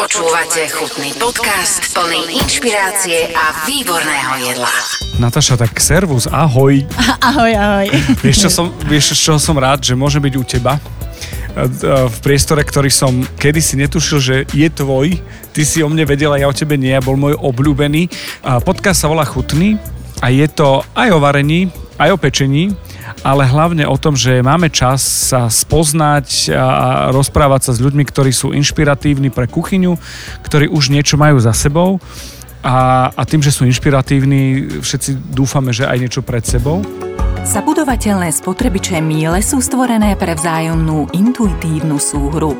Počúvate chutný podcast plný inšpirácie a výborného jedla. Nataša, tak servus, ahoj. Ahoj, ahoj. Vieš, čo som, vieš, čo som rád, že môže byť u teba? v priestore, ktorý som kedysi netušil, že je tvoj. Ty si o mne vedela, ja o tebe nie, ja bol môj obľúbený. Podcast sa volá Chutný a je to aj o varení, aj o pečení ale hlavne o tom, že máme čas sa spoznať a rozprávať sa s ľuďmi, ktorí sú inšpiratívni pre kuchyňu, ktorí už niečo majú za sebou a, a tým, že sú inšpiratívni, všetci dúfame, že aj niečo pred sebou. Zabudovateľné spotrebiče míle sú stvorené pre vzájomnú intuitívnu súhru.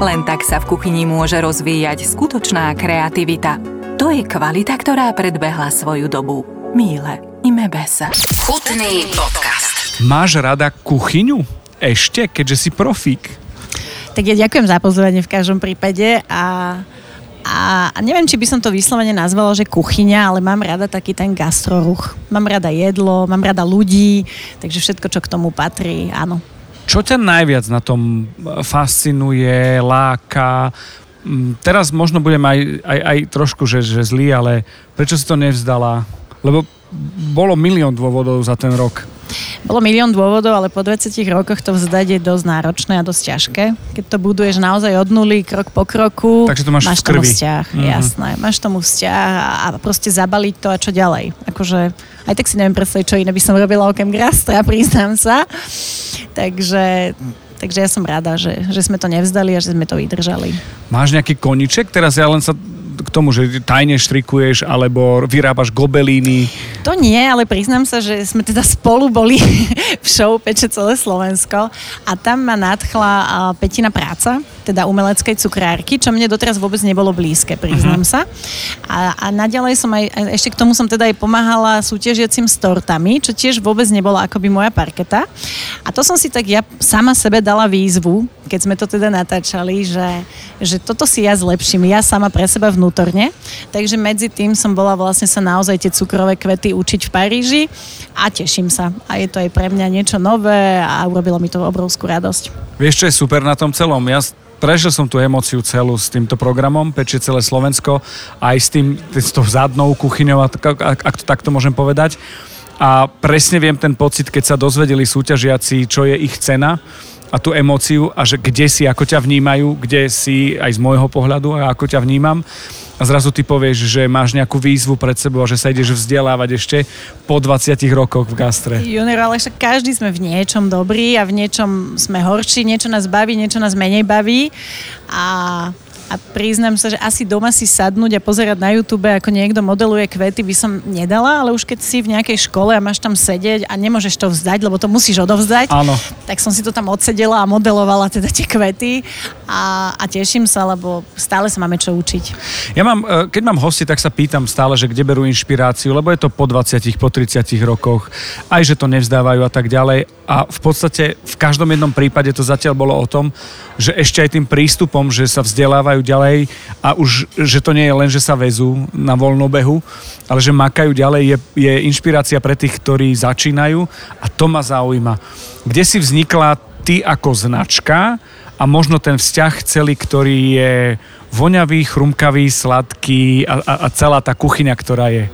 Len tak sa v kuchyni môže rozvíjať skutočná kreativita. To je kvalita, ktorá predbehla svoju dobu. Míle. Ime Besa. Chutný podcast. Máš rada kuchyňu? Ešte, keďže si profík. Tak ja ďakujem za pozvanie v každom prípade a a, neviem, či by som to vyslovene nazvala, že kuchyňa, ale mám rada taký ten gastroruch. Mám rada jedlo, mám rada ľudí, takže všetko, čo k tomu patrí, áno. Čo ťa najviac na tom fascinuje, láka? Mm, teraz možno budem aj, aj, aj trošku, že, že zlý, ale prečo si to nevzdala? Lebo bolo milión dôvodov za ten rok. Bolo milión dôvodov, ale po 20 rokoch to vzdať je dosť náročné a dosť ťažké. Keď to buduješ naozaj od nuly, krok po kroku, Takže to máš, máš tomu vzťah, mm-hmm. jasné. Máš tomu vzťah a proste zabaliť to a čo ďalej. Akože aj tak si neviem predstaviť, čo iné by som robila okrem grastra, priznám sa. Takže Takže ja som rada, že, že sme to nevzdali a že sme to vydržali. Máš nejaký koniček? Teraz ja len sa k tomu, že tajne štrikuješ alebo vyrábaš gobelíny? To nie, ale priznám sa, že sme teda spolu boli v show Peče celé Slovensko a tam ma nadchla Petina práca, teda umeleckej cukrárky, čo mne doteraz vôbec nebolo blízke, priznám uh-huh. sa. A, a naďalej som aj, ešte k tomu som teda aj pomáhala súťažiacim s tortami, čo tiež vôbec nebola akoby moja parketa. A to som si tak ja sama sebe dala výzvu, keď sme to teda natáčali, že, že toto si ja zlepším, ja sama pre seba vnútorne. Takže medzi tým som bola vlastne sa naozaj tie cukrové kvety učiť v Paríži a teším sa. A je to aj pre mňa niečo nové a urobilo mi to obrovskú radosť. Vieš, čo je super na tom celom? Ja prežil som tú emociu celú s týmto programom Pečie celé Slovensko, aj s tým, s tou zadnou kuchyňou, ak to takto môžem povedať. A presne viem ten pocit, keď sa dozvedeli súťažiaci, čo je ich cena a tú emóciu a že kde si, ako ťa vnímajú, kde si aj z môjho pohľadu a ako ťa vnímam. A zrazu ty povieš, že máš nejakú výzvu pred sebou a že sa ideš vzdelávať ešte po 20 rokoch v gastre. Junior, ale však každý sme v niečom dobrý a v niečom sme horší, niečo nás baví, niečo nás menej baví. A a priznám sa, že asi doma si sadnúť a pozerať na YouTube, ako niekto modeluje kvety, by som nedala, ale už keď si v nejakej škole a máš tam sedieť a nemôžeš to vzdať, lebo to musíš odovzdať, Áno. tak som si to tam odsedela a modelovala teda tie kvety a, a teším sa, lebo stále sa máme čo učiť. Ja mám, e, keď mám hosti, tak sa pýtam stále, že kde berú inšpiráciu, lebo je to po 20, po 30 rokoch, aj že to nevzdávajú a tak ďalej. A v podstate v každom jednom prípade to zatiaľ bolo o tom, že ešte aj tým prístupom, že sa vzdelávajú ďalej a už, že to nie je len, že sa vezú na voľnobehu, ale že makajú ďalej, je, je inšpirácia pre tých, ktorí začínajú a to ma zaujíma. Kde si vznikla ty ako značka a možno ten vzťah celý, ktorý je voňavý, chrumkavý, sladký a, a, a celá tá kuchyňa, ktorá je.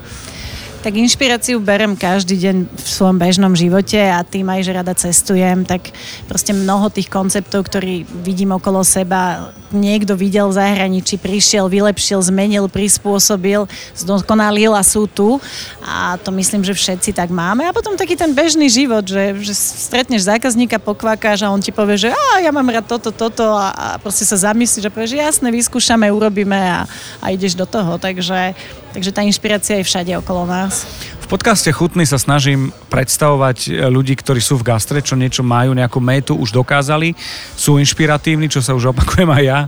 Tak inšpiráciu berem každý deň v svojom bežnom živote a tým aj, že rada cestujem, tak proste mnoho tých konceptov, ktorý vidím okolo seba, niekto videl v zahraničí, prišiel, vylepšil, zmenil, prispôsobil, zdokonalil a sú tu. A to myslím, že všetci tak máme. A potom taký ten bežný život, že, že stretneš zákazníka, pokvakáš a on ti povie, že ja mám rád toto, toto a, a proste sa zamyslíš a povieš, že jasne, vyskúšame, urobíme a, a ideš do toho. Takže, takže tá inšpirácia je všade okolo nás. V podcaste Chutný sa snažím predstavovať e, ľudí, ktorí sú v gastre, čo niečo majú, nejakú métu už dokázali, sú inšpiratívni, čo sa už opakujem aj ja,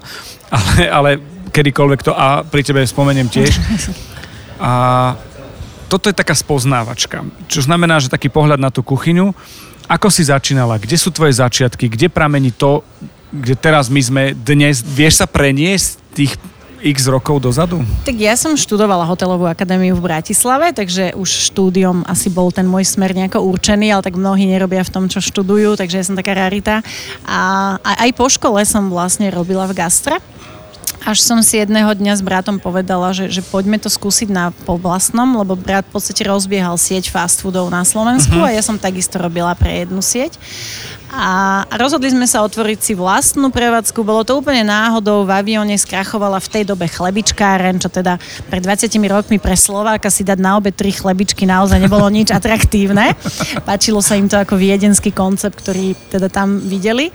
ale, ale kedykoľvek to a pri tebe spomeniem tiež. A toto je taká spoznávačka, čo znamená, že taký pohľad na tú kuchyňu. Ako si začínala? Kde sú tvoje začiatky? Kde pramení to, kde teraz my sme dnes? Vieš sa preniesť tých x rokov dozadu? Tak ja som študovala hotelovú akadémiu v Bratislave, takže už štúdiom asi bol ten môj smer nejako určený, ale tak mnohí nerobia v tom, čo študujú, takže ja som taká rarita. A, a aj po škole som vlastne robila v gastre až som si jedného dňa s bratom povedala, že, že poďme to skúsiť na povlastnom, lebo brat v podstate rozbiehal sieť fast foodov na Slovensku uh-huh. a ja som takisto robila pre jednu sieť. A rozhodli sme sa otvoriť si vlastnú prevádzku. Bolo to úplne náhodou. V avióne skrachovala v tej dobe chlebičkáren, čo teda pred 20 rokmi pre Slováka si dať na obe tri chlebičky naozaj nebolo nič atraktívne. Páčilo sa im to ako viedenský koncept, ktorý teda tam videli.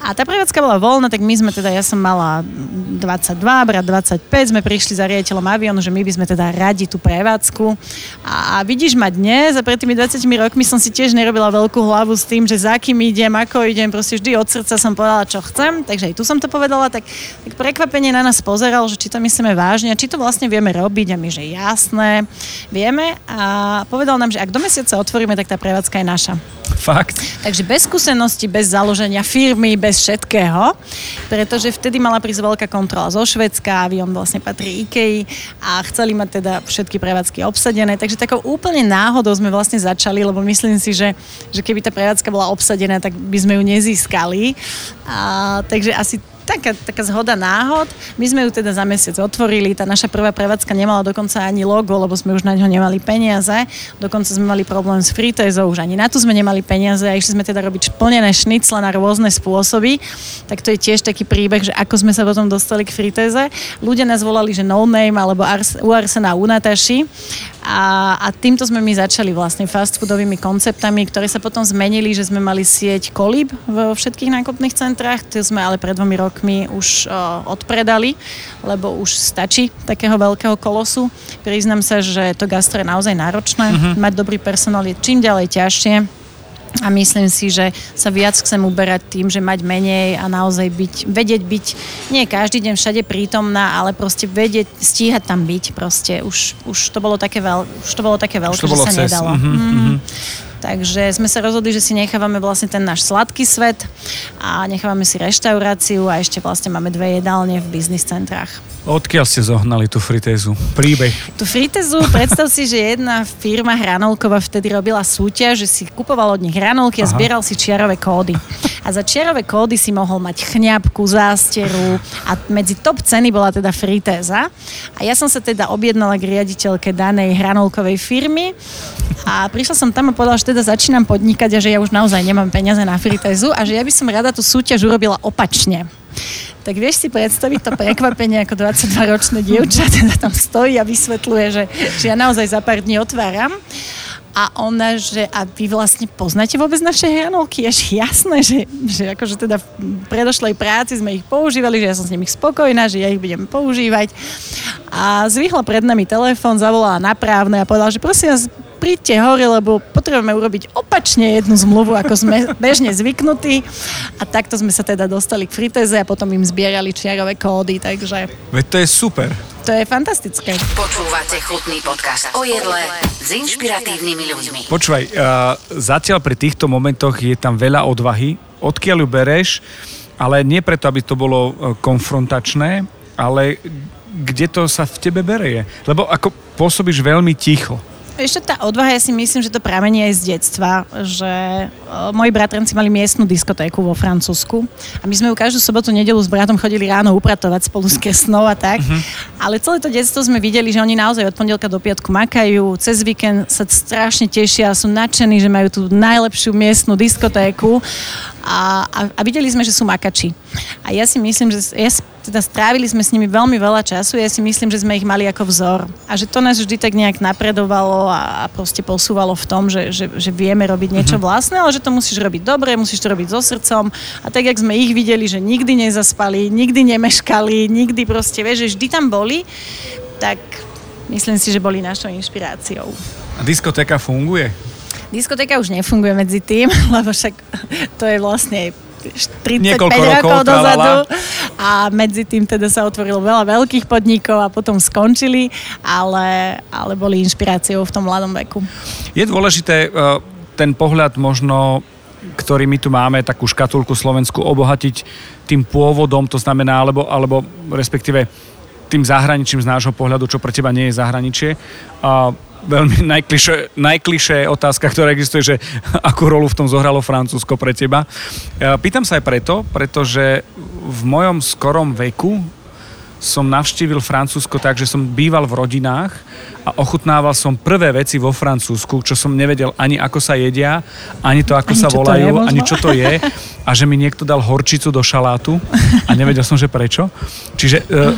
A tá prevádzka bola voľná, tak my sme teda, ja som mala 22, brat 25, sme prišli za riaditeľom aviónu, že my by sme teda radi tú prevádzku. A, a vidíš ma dnes a pred tými 20 rokmi som si tiež nerobila veľkú hlavu s tým, že za kým idem, ako idem, proste vždy od srdca som povedala, čo chcem, takže aj tu som to povedala, tak, tak prekvapenie na nás pozeral, že či to myslíme vážne, či to vlastne vieme robiť a my, že jasné, vieme a povedal nám, že ak do mesiaca otvoríme, tak tá prevádzka je naša. Fakt. Takže bez skúsenosti, bez založenia firmy, bez všetkého, pretože vtedy mala prísť veľká kontrola zo Švedska, avión vlastne patrí IKEA a chceli mať teda všetky prevádzky obsadené, takže takou úplne náhodou sme vlastne začali, lebo myslím si, že, že keby tá prevádzka bola obsadená, tak by sme ju nezískali. A, takže asi taká, taká zhoda náhod. My sme ju teda za mesiac otvorili, tá naša prvá prevádzka nemala dokonca ani logo, lebo sme už na ňo nemali peniaze. Dokonca sme mali problém s fritézou, už ani na to sme nemali peniaze a išli sme teda robiť plnené šnicle na rôzne spôsoby. Tak to je tiež taký príbeh, že ako sme sa potom dostali k fritéze. Ľudia nás volali, že no name alebo Ars, u Arsena u Nataši. A, a týmto sme my začali vlastne fast foodovými konceptami, ktoré sa potom zmenili, že sme mali sieť Kolib vo všetkých nákupných centrách, to sme ale pred dvomi rokmi už uh, odpredali, lebo už stačí takého veľkého kolosu. Priznám sa, že to gastro je naozaj náročné, uh-huh. mať dobrý personál je čím ďalej ťažšie a myslím si, že sa viac chcem uberať tým, že mať menej a naozaj byť, vedieť byť, nie každý deň všade prítomná, ale proste vedieť, stíhať tam byť proste. Už, už to bolo také, veľ, už to bolo také veľké, že sa cez. nedalo. Mm-hmm. Mm-hmm. Takže sme sa rozhodli, že si nechávame vlastne ten náš sladký svet a nechávame si reštauráciu a ešte vlastne máme dve jedálne v biznis centrách. Odkiaľ ste zohnali tú fritézu? Príbeh. Tú fritézu, predstav si, že jedna firma hranolková vtedy robila súťaž, že si kupoval od nich hranolky a Aha. zbieral si čiarové kódy. A za čiarové kódy si mohol mať chňapku, zásteru a medzi top ceny bola teda fritéza. A ja som sa teda objednala k riaditeľke danej hranolkovej firmy a prišla som tam a povedala, že teda začínam podnikať a že ja už naozaj nemám peniaze na fritézu a že ja by som rada tú súťaž urobila opačne tak vieš si predstaviť to prekvapenie ako 22-ročné dievča, teda tam stojí a vysvetľuje, že, že ja naozaj za pár dní otváram. A ona, že a vy vlastne poznáte vôbec naše hranolky? Až jasné, že, že akože teda v predošlej práci sme ich používali, že ja som s nimi spokojná, že ja ich budem používať. A zvyhla pred nami telefón, zavolala na právne a povedala, že prosím vás, príďte hore, lebo potrebujeme urobiť opačne jednu zmluvu, ako sme bežne zvyknutí. A takto sme sa teda dostali k fritéze a potom im zbierali čiarové kódy, takže... Veď to je super. To je fantastické. Počúvate chutný podcast o jedle s inšpiratívnymi ľuďmi. Počúvaj, uh, zatiaľ pri týchto momentoch je tam veľa odvahy. Odkiaľ ju bereš, ale nie preto, aby to bolo konfrontačné, ale kde to sa v tebe berie? Lebo ako pôsobíš veľmi ticho. Ešte tá odvaha, ja si myslím, že to pramení aj z detstva, že uh, moji bratranci mali miestnu diskotéku vo Francúzsku a my sme ju každú sobotu, nedelu s bratom chodili ráno upratovať spolu s kresnou a tak. Uh-huh. Ale celé to detstvo sme videli, že oni naozaj od pondelka do piatku makajú, cez víkend sa strašne tešia, sú nadšení, že majú tú najlepšiu miestnu diskotéku a, a, a videli sme, že sú makači. A ja si myslím, že ja teda strávili sme s nimi veľmi veľa času, ja si myslím, že sme ich mali ako vzor. A že to nás vždy tak nejak napredovalo a, a proste posúvalo v tom, že, že, že vieme robiť niečo uh-huh. vlastné, ale že to musíš robiť dobre, musíš to robiť so srdcom. A tak, jak sme ich videli, že nikdy nezaspali, nikdy nemeškali, nikdy proste, vieš, že vždy tam boli, tak myslím si, že boli našou inšpiráciou. A diskotéka funguje? Diskotéka už nefunguje medzi tým, lebo však to je vlastne 35 Niekoľko rokov, rokov dozadu a medzi tým teda sa otvorilo veľa veľkých podnikov a potom skončili, ale, ale boli inšpiráciou v tom mladom veku. Je dôležité e, ten pohľad možno ktorý my tu máme, takú škatulku Slovensku obohatiť tým pôvodom, to znamená, alebo, alebo respektíve tým zahraničím z nášho pohľadu, čo pre teba nie je zahraničie. A veľmi najklišé, najklišé otázka, ktorá existuje, že akú rolu v tom zohralo Francúzsko pre teba. Pýtam sa aj preto, pretože v mojom skorom veku som navštívil Francúzsko tak, že som býval v rodinách a ochutnával som prvé veci vo Francúzsku, čo som nevedel ani ako sa jedia, ani to ako Ani sa volajú, je ani čo to je a že mi niekto dal horčicu do šalátu a nevedel som, že prečo. Čiže uh,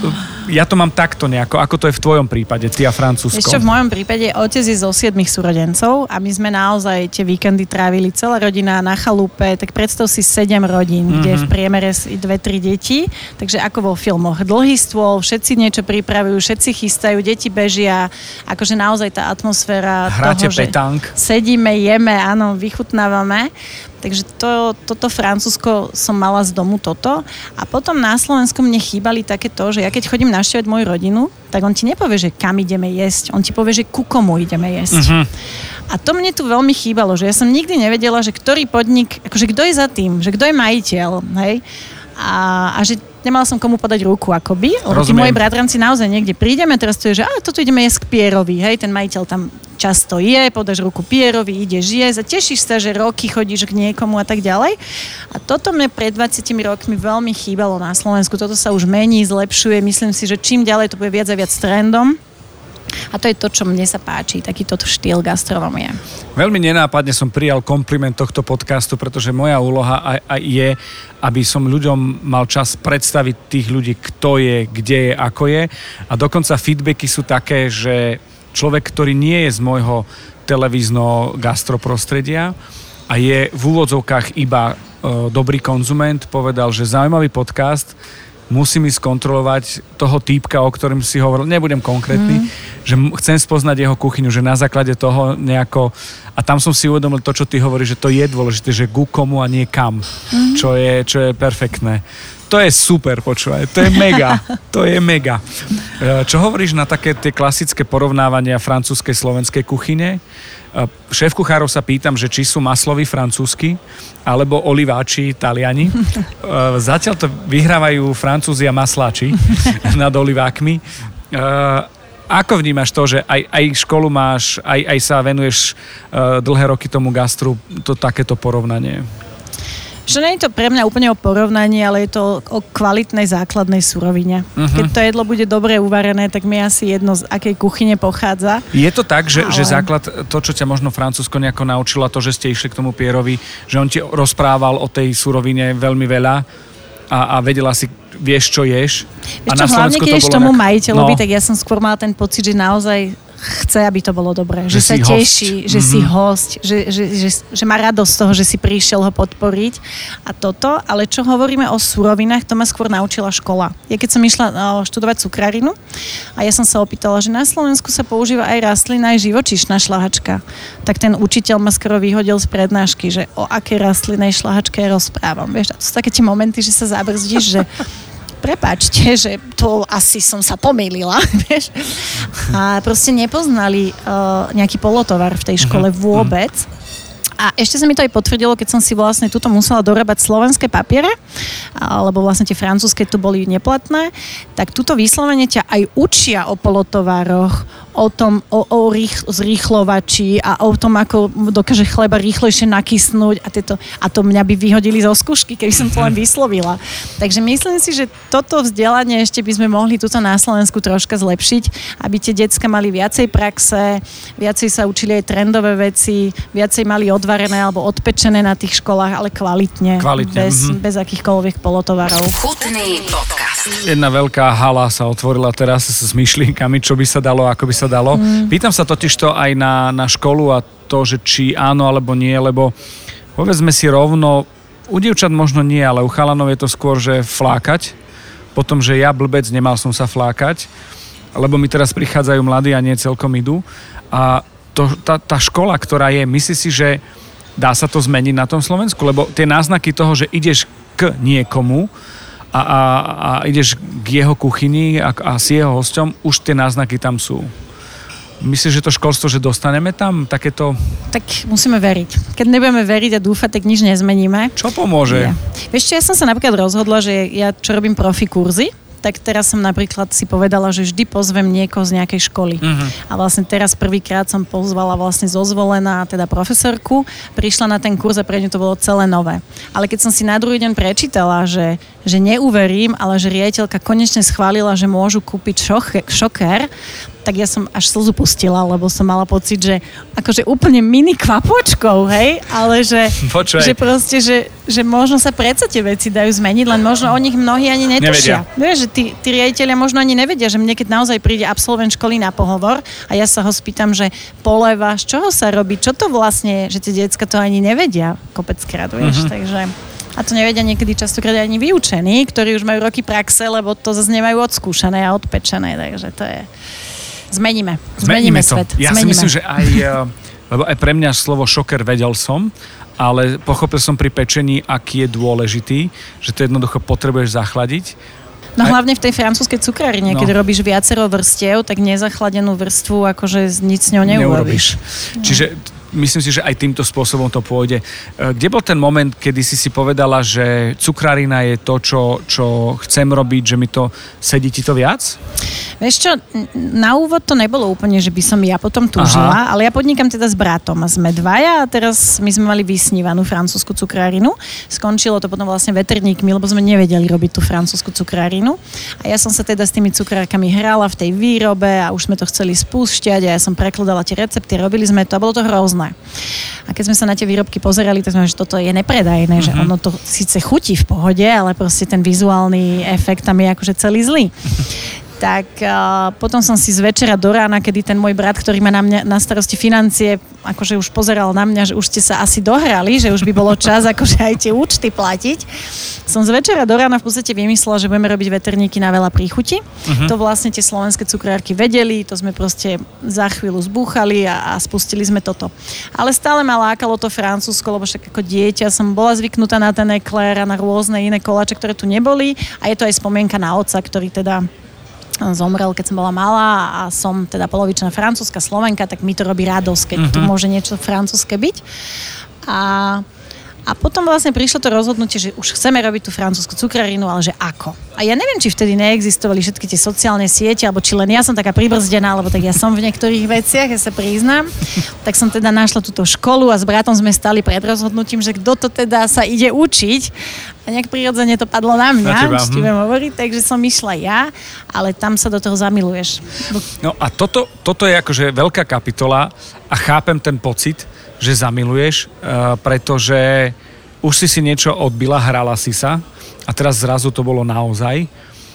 ja to mám takto nejako, ako to je v tvojom prípade, ty a Francúzsko. Ešte v mojom prípade otec je zo siedmých súrodencov a my sme naozaj tie víkendy trávili celá rodina na chalupe, tak predstav si sedem rodín, mm-hmm. kde je v priemere dve, tri deti, takže ako vo filmoch. Dlhý stôl, všetci niečo pripravujú, všetci chystajú, deti bežia, akože naozaj tá atmosféra Hráte toho, že petánk. sedíme, jeme, áno, vychutnávame. Takže to, toto Francúzsko som mala z domu toto. A potom na Slovensku mne chýbali také to, že ja keď chodím navštevovať moju rodinu, tak on ti nepovie, že kam ideme jesť. On ti povie, že ku komu ideme jesť. Mhm. A to mne tu veľmi chýbalo, že ja som nikdy nevedela, že ktorý podnik, akože kto je za tým, že kto je majiteľ, hej? A, a že nemala som komu podať ruku, akoby. Lebo tí moji bratranci naozaj niekde prídeme, teraz to je, že a toto ideme jesť k Pierovi, hej, ten majiteľ tam často je, podáš ruku Pierovi, ideš jesť a tešíš sa, že roky chodíš k niekomu a tak ďalej. A toto mne pred 20 rokmi veľmi chýbalo na Slovensku. Toto sa už mení, zlepšuje. Myslím si, že čím ďalej to bude viac a viac trendom. A to je to, čo mne sa páči, takýto štýl gastronomie. Veľmi nenápadne som prijal kompliment tohto podcastu, pretože moja úloha aj, aj je, aby som ľuďom mal čas predstaviť tých ľudí, kto je, kde je, ako je. A dokonca feedbacky sú také, že človek, ktorý nie je z môjho televízno gastroprostredia a je v úvodzovkách iba e, dobrý konzument, povedal, že zaujímavý podcast, musím ísť kontrolovať toho týpka, o ktorým si hovoril, nebudem konkrétny, mm. že chcem spoznať jeho kuchyňu, že na základe toho nejako... A tam som si uvedomil to, čo ty hovoríš, že to je dôležité, že ku komu a nie kam, mm. čo, je, čo je perfektné. To je super, počúvaj, to je mega, to je mega. E, Čo hovoríš na také tie klasické porovnávania francúzskej, slovenskej kuchyne? E, Šéf kuchárov sa pýtam, že či sú masloví francúzsky, alebo oliváči taliani. E, Zatiaľ to vyhrávajú francúzi a masláči nad olivákmi. E, Ako vnímaš to, že aj, aj školu máš, aj, aj sa venuješ dlhé roky tomu gastru, to takéto porovnanie? Že nie je to pre mňa úplne o porovnaní, ale je to o kvalitnej základnej surovine. Uh-huh. Keď to jedlo bude dobre uvarené, tak mi asi jedno, z akej kuchyne pochádza. Je to tak, že, Ale- že základ, to, čo ťa možno Francúzsko nejako naučila, to, že ste išli k tomu Pierovi, že on ti rozprával o tej surovine veľmi veľa a, a vedela si, vieš, čo ješ. Vieš čo, hlavne keď ješ tomu majiteľovi, no. tak ja som skôr mala ten pocit, že naozaj chce, aby to bolo dobré. Že Že, sa si host. teší, že Mhm. si host, že, že, že, že má radosť z toho, že si prišiel ho podporiť a toto. Ale čo hovoríme o surovinách, to ma skôr naučila škola. Ja keď som išla o, študovať cukrarinu a ja som sa opýtala, že na Slovensku sa používa aj rastlina, aj živočíšna šlahačka. Tak ten učiteľ ma skoro vyhodil z prednášky, že o aké rastlinej šlahačke rozprávam. Vieš, a to sú také tie momenty, že sa zabrzdíš, že prepáčte, že to asi som sa pomýlila, vieš. A proste nepoznali uh, nejaký polotovar v tej škole vôbec. A ešte sa mi to aj potvrdilo, keď som si vlastne tuto musela dorábať slovenské papiere, lebo vlastne tie francúzske tu boli neplatné, tak tuto vyslovene ťa aj učia o polotovároch, o tom, o, o rých, zrýchlovači a o tom, ako dokáže chleba rýchlejšie nakysnúť a, tieto, a to mňa by vyhodili zo skúšky, keby som to len vyslovila. Takže myslím si, že toto vzdelanie ešte by sme mohli tuto na Slovensku troška zlepšiť, aby tie decka mali viacej praxe, viacej sa učili aj trendové veci, viacej mali odvarené alebo odpečené na tých školách, ale kvalitne, Kvalitne, bez, mhm. bez akýchkoľvek polotovarov. Chutný podcast. Jedna veľká hala sa otvorila teraz s myšlienkami, čo by sa dalo, ako by sa dalo. Mm. Pýtam sa totiž to aj na, na školu a to, že či áno alebo nie, lebo povedzme si rovno, u dievčat možno nie, ale u chalanov je to skôr, že flákať. Potom, že ja blbec, nemal som sa flákať, lebo mi teraz prichádzajú mladí a nie celkom idú. A to, tá, tá škola, ktorá je, myslí si, že dá sa to zmeniť na tom Slovensku? Lebo tie náznaky toho, že ideš k niekomu, a, a, a ideš k jeho kuchyni a, a s jeho hosťom, už tie náznaky tam sú. Myslíš, že to školstvo, že dostaneme tam takéto... Tak musíme veriť. Keď nebudeme veriť a dúfať, tak nič nezmeníme. Čo pomôže? Ja. Vieš čo, ja som sa napríklad rozhodla, že ja čo robím profi kurzy, tak teraz som napríklad si povedala, že vždy pozvem niekoho z nejakej školy. Uh-huh. A vlastne teraz prvýkrát som pozvala vlastne zozvolená teda profesorku, prišla na ten kurz a pre ňu to bolo celé nové. Ale keď som si na druhý deň prečítala, že, že neuverím, ale že riaditeľka konečne schválila, že môžu kúpiť šok, šoker, tak ja som až slzu pustila, lebo som mala pocit, že akože úplne mini kvapočkou, hej, ale že, že proste, že, že možno sa predsa tie veci dajú zmeniť, len možno o nich mnohí ani netušia. Nevedia. Vieš, že tí, tí riaditeľia možno ani nevedia, že mne keď naozaj príde absolvent školy na pohovor a ja sa ho spýtam, že poleva, z čoho sa robí, čo to vlastne je, že tie decka to ani nevedia kopeckrát, vieš, uh-huh. takže... A to nevedia niekedy častokrát ani vyučení, ktorí už majú roky praxe, lebo to zase nemajú odskúšané a odpečené, takže to je... Zmeníme. Zmeníme, Zmeníme to. svet. Ja Zmeníme. si myslím, že aj, eh, lebo aj pre mňa slovo šoker vedel som, ale pochopil som pri pečení, aký je dôležitý, že to jednoducho potrebuješ zachladiť. No hlavne v tej francúzskej cukrárine, no. keď robíš viacero vrstiev, tak nezachladenú vrstvu akože nič s ňou neurobíš. No. Čiže myslím si, že aj týmto spôsobom to pôjde. E, kde bol ten moment, kedy si si povedala, že cukrarina je to, čo, čo chcem robiť, že mi to sedí ti to viac? Vieš čo, na úvod to nebolo úplne, že by som ja potom túžila, Aha. ale ja podnikam teda s bratom sme dvaja a teraz my sme mali vysnívanú francúzsku cukrárinu. Skončilo to potom vlastne veterníkmi, lebo sme nevedeli robiť tú francúzsku cukrárinu. A ja som sa teda s tými cukrárkami hrala v tej výrobe a už sme to chceli spúšťať a ja som prekladala tie recepty, robili sme to a bolo to hrozné rôzne. A keď sme sa na tie výrobky pozerali, tak sme, že toto je nepredajné, uh-huh. že mhm. ono to síce chutí v pohode, ale proste ten vizuálny efekt tam je akože celý zlý. tak uh, potom som si z večera do rána, kedy ten môj brat, ktorý má na, mňa, na starosti financie, akože už pozeral na mňa, že už ste sa asi dohrali, že už by bolo čas akože aj tie účty platiť. Som z večera do rána v podstate vymyslela, že budeme robiť veterníky na veľa príchuti. Uh-huh. To vlastne tie slovenské cukrárky vedeli, to sme proste za chvíľu zbúchali a, a spustili sme toto. Ale stále ma lákalo to Francúzsko, lebo však ako dieťa som bola zvyknutá na ten eklér a na rôzne iné koláče, ktoré tu neboli. A je to aj spomienka na otca, ktorý teda zomrel, keď som bola malá a som teda polovičná francúzska Slovenka, tak mi to robí radosť, keď uh-huh. tu môže niečo francúzske byť. A a potom vlastne prišlo to rozhodnutie, že už chceme robiť tú francúzsku cukrarinu, ale že ako. A ja neviem, či vtedy neexistovali všetky tie sociálne siete, alebo či len ja som taká pribrzdená, alebo tak ja som v niektorých veciach, ja sa priznám. Tak som teda našla túto školu a s bratom sme stali pred rozhodnutím, že kto to teda sa ide učiť. A nejak prirodzene to padlo na mňa, na ti viem hovoriť, takže som išla ja, ale tam sa do toho zamiluješ. No a toto, toto je akože veľká kapitola a chápem ten pocit, že zamiluješ, uh, pretože už si si niečo odbila, hrala si sa a teraz zrazu to bolo naozaj.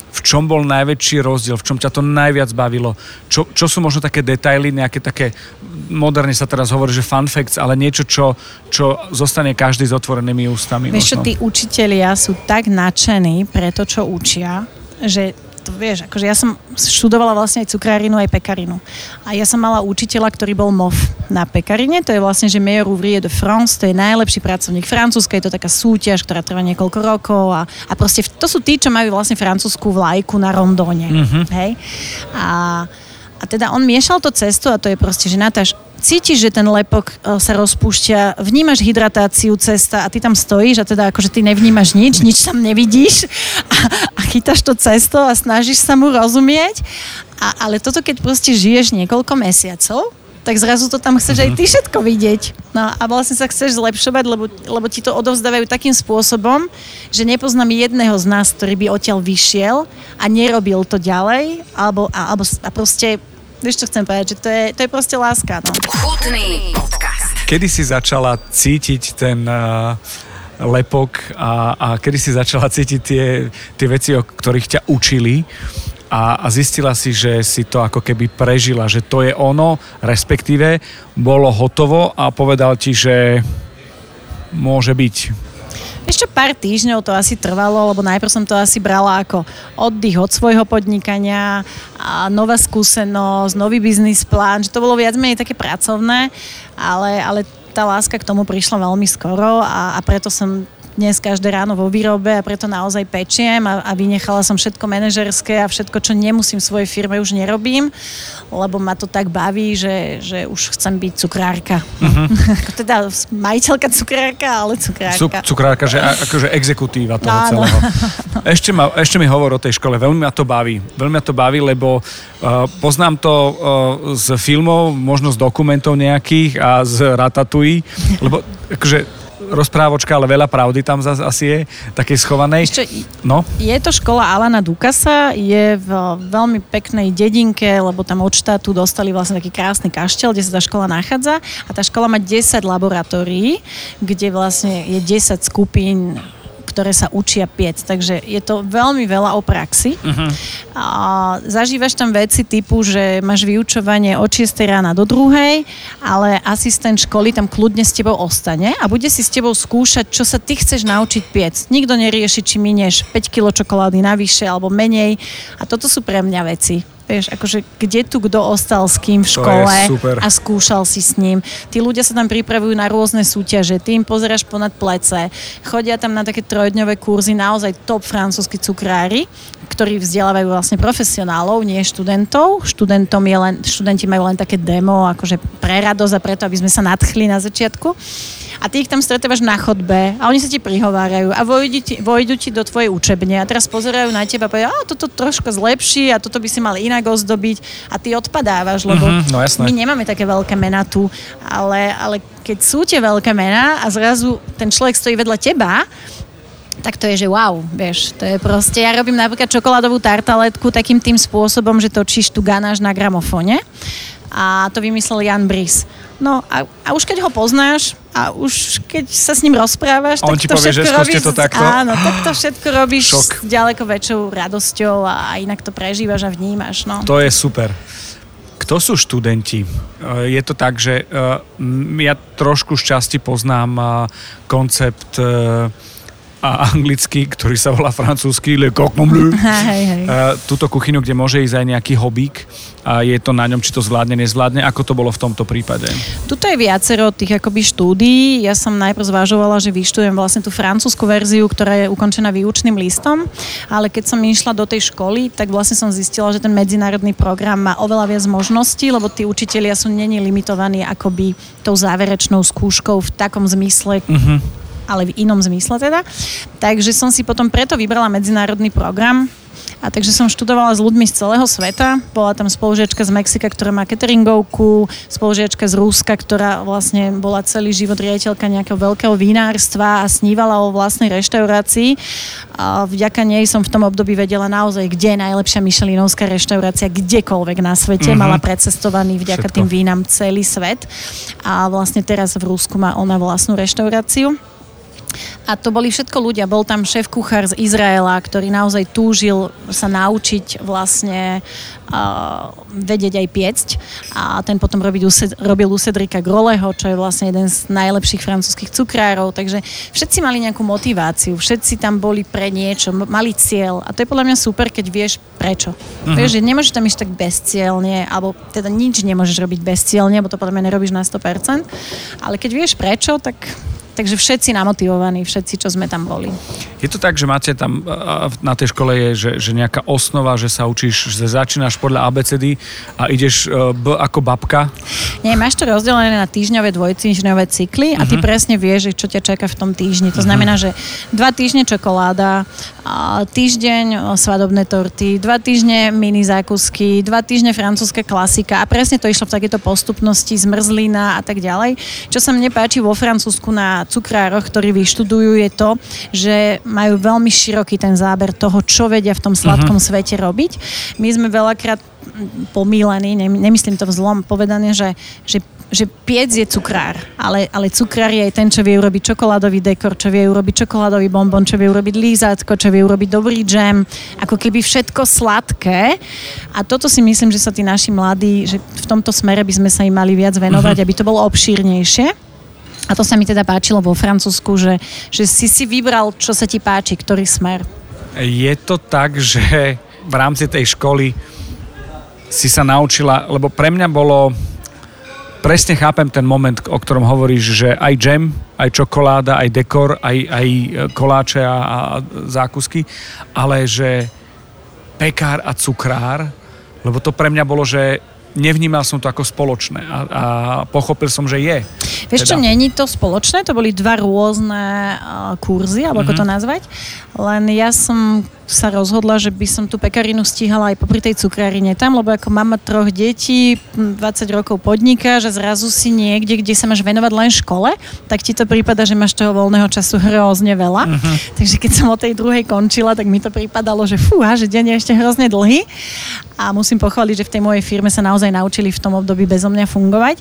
V čom bol najväčší rozdiel? V čom ťa to najviac bavilo? Čo, čo sú možno také detaily, nejaké také, moderne sa teraz hovorí, že fun facts, ale niečo, čo, čo zostane každý s otvorenými ústami? Vieš čo, tí učitelia sú tak nadšení pre to, čo učia, že to vieš, akože ja som študovala vlastne aj cukrárinu, aj pekarinu. A ja som mala učiteľa, ktorý bol MOF na pekarine, to je vlastne, že Meilleur Ouvrier de France, to je najlepší pracovník Francúzska, je to taká súťaž, ktorá trvá niekoľko rokov a, a proste to sú tí, čo majú vlastne francúzskú vlajku na rondóne. Mm-hmm. Hej? A, a teda on miešal to cesto a to je proste, že Natáš, cítiš, že ten lepok e, sa rozpúšťa, vnímaš hydratáciu cesta a ty tam stojíš a teda akože ty nevnímaš nič, nič tam nevidíš a chytáš to cesto a snažíš sa mu rozumieť. A, ale toto, keď proste žiješ niekoľko mesiacov, tak zrazu to tam chceš aj ty mhm. všetko vidieť. No a vlastne sa chceš zlepšovať, lebo, lebo ti to odovzdávajú takým spôsobom, že nepoznám jedného z nás, ktorý by odtiaľ vyšiel a nerobil to ďalej, alebo, a, alebo a proste Vieš, čo chcem povedať, že to je, to je proste láska. No. Chutný podcast. Kedy si začala cítiť ten uh, lepok a, a kedy si začala cítiť tie, tie veci, o ktorých ťa učili a, a zistila si, že si to ako keby prežila, že to je ono, respektíve bolo hotovo a povedal ti, že môže byť. Ešte pár týždňov to asi trvalo, lebo najprv som to asi brala ako oddych od svojho podnikania, a nová skúsenosť, nový biznis plán, že to bolo viac menej také pracovné, ale, ale tá láska k tomu prišla veľmi skoro a, a preto som dnes každé ráno vo výrobe a preto naozaj pečiem a, a vynechala som všetko manažerské a všetko, čo nemusím v svojej firme už nerobím, lebo ma to tak baví, že, že už chcem byť cukrárka. Uh-huh. teda majiteľka cukrárka, ale cukrárka. Cuk, cukrárka, že akože exekutíva toho Áno. celého. Ešte, ma, ešte mi hovor o tej škole, veľmi ma to baví. Veľmi ma to baví, lebo uh, poznám to uh, z filmov, možno z dokumentov nejakých a z Ratatouille, lebo akože rozprávočka, ale veľa pravdy tam zase asi je, takej schovanej. Ešte, no? Je to škola Alana Dukasa, je v veľmi peknej dedinke, lebo tam od štátu dostali vlastne taký krásny kaštel, kde sa tá škola nachádza a tá škola má 10 laboratórií, kde vlastne je 10 skupín ktoré sa učia piec. Takže je to veľmi veľa o praxi. Uh-huh. A zažívaš tam veci typu, že máš vyučovanie od 6 rána do druhej, ale asistent školy tam kľudne s tebou ostane a bude si s tebou skúšať, čo sa ty chceš naučiť piec. Nikto nerieši, či minieš 5 kg čokolády navyše alebo menej. A toto sú pre mňa veci Vieš, akože kde tu kto ostal s kým v škole a skúšal si s ním. Tí ľudia sa tam pripravujú na rôzne súťaže, ty im pozeráš ponad plece, chodia tam na také trojdňové kurzy, naozaj top francúzski cukrári, ktorí vzdelávajú vlastne profesionálov, nie študentov. Študentom je len, študenti majú len také demo, akože pre radosť a preto, aby sme sa nadchli na začiatku a ty ich tam stretávaš na chodbe a oni sa ti prihovárajú a vojdu ti, vojdu ti do tvojej učebne a teraz pozerajú na teba a povedia, a toto trošku zlepší a toto by si mal inak ozdobiť a ty odpadávaš, lebo mm-hmm, no my nemáme také veľké mená tu, ale, ale keď sú tie veľké mená a zrazu ten človek stojí vedľa teba, tak to je, že wow, vieš, to je proste, ja robím napríklad čokoládovú tartaletku takým tým spôsobom, že točíš tu ganáš na gramofóne a to vymyslel Jan Bris. No a, a už keď ho poznáš a už keď sa s ním rozprávaš, tak to povie, všetko že robíš, to takto. Áno, tak to všetko robíš Šok. s ďaleko väčšou radosťou a inak to prežívaš a vnímaš. No. To je super. Kto sú študenti? E, je to tak, že e, ja trošku šťastí poznám e, koncept a anglicky, ktorý sa volá francúzsky Le Coq Bleu. Hej, hej. Túto kuchyňu, kde môže ísť aj nejaký hobík a je to na ňom, či to zvládne, nezvládne. Ako to bolo v tomto prípade? Tuto je viacero tých akoby štúdií. Ja som najprv zvažovala, že vyštudujem vlastne tú francúzsku verziu, ktorá je ukončená výučným listom, ale keď som išla do tej školy, tak vlastne som zistila, že ten medzinárodný program má oveľa viac možností, lebo tí učitelia sú není limitovaní akoby tou záverečnou skúškou v takom zmysle, uh-huh ale v inom zmysle teda. Takže som si potom preto vybrala medzinárodný program, a takže som študovala s ľuďmi z celého sveta. Bola tam spolužiačka z Mexika, ktorá má cateringovku, spolužiačka z Ruska, ktorá vlastne bola celý život riaditeľka nejakého veľkého vinárstva a snívala o vlastnej reštaurácii. A vďaka nej som v tom období vedela naozaj, kde je najlepšia myšelinovská reštaurácia kdekoľvek na svete. Mm-hmm. Mala predcestovaný vďaka Všetko. tým vínam celý svet. A vlastne teraz v Rusku má ona vlastnú reštauráciu. A to boli všetko ľudia. Bol tam šéf kuchár z Izraela, ktorý naozaj túžil sa naučiť vlastne uh, vedieť aj piecť. A ten potom robil, robil u Cedrika Groleho, čo je vlastne jeden z najlepších francúzských cukrárov. Takže všetci mali nejakú motiváciu, všetci tam boli pre niečo, mali cieľ. A to je podľa mňa super, keď vieš prečo. Uh-huh. Vieš, že nemôžeš tam ísť tak bezcielne, alebo teda nič nemôžeš robiť bezcielne, bo to podľa mňa nerobíš na 100%. Ale keď vieš prečo, tak Takže všetci namotivovaní, všetci, čo sme tam boli. Je to tak, že máte tam na tej škole je, že, že nejaká osnova, že sa učíš, že začínaš podľa ABCD a ideš e, B ako babka? Nie, máš to rozdelené na týždňové, dvojtýždňové cykly a ty uh-huh. presne vieš, čo ťa čaká v tom týždni. To uh-huh. znamená, že dva týždne čokoláda, týždeň svadobné torty, dva týždne mini zákusky, dva týždne francúzska klasika a presne to išlo v takéto postupnosti, zmrzlina a tak ďalej. Čo sa mne páči vo Francúzsku na cukrároch, ktorí vyštudujú, je to, že majú veľmi široký ten záber toho, čo vedia v tom sladkom uh-huh. svete robiť. My sme veľakrát pomílení, nemyslím to vzlom, povedané, že, že že piec je cukrár, ale, ale cukrár je aj ten, čo vie urobiť čokoládový dekor, čo vie urobiť čokoládový bonbon, čo vie urobiť lízátko, čo vie urobiť dobrý džem, ako keby všetko sladké. A toto si myslím, že sa tí naši mladí, že v tomto smere by sme sa im mali viac venovať, uh-huh. aby to bolo obšírnejšie. A to sa mi teda páčilo vo Francúzsku, že, že si si vybral, čo sa ti páči, ktorý smer. Je to tak, že v rámci tej školy si sa naučila, lebo pre mňa bolo presne chápem ten moment, o ktorom hovoríš, že aj džem, aj čokoláda, aj dekor, aj, aj koláče a, a zákusky, ale že pekár a cukrár, lebo to pre mňa bolo, že nevnímal som to ako spoločné a, a pochopil som, že je. Vieš teda. čo, není to spoločné, to boli dva rôzne uh, kurzy, alebo mm-hmm. ako to mhm. nazvať, len ja som sa rozhodla, že by som tú pekarinu stíhala aj popri tej cukrárine tam, lebo ako mama troch detí, 20 rokov podniká, že zrazu si niekde, kde sa máš venovať len škole, tak ti to prípada, že máš toho voľného času hrozne veľa. Uh-huh. Takže keď som o tej druhej končila, tak mi to prípadalo, že fúha, že deň je ešte hrozne dlhý. A musím pochváliť, že v tej mojej firme sa naozaj naučili v tom období bezo mňa fungovať.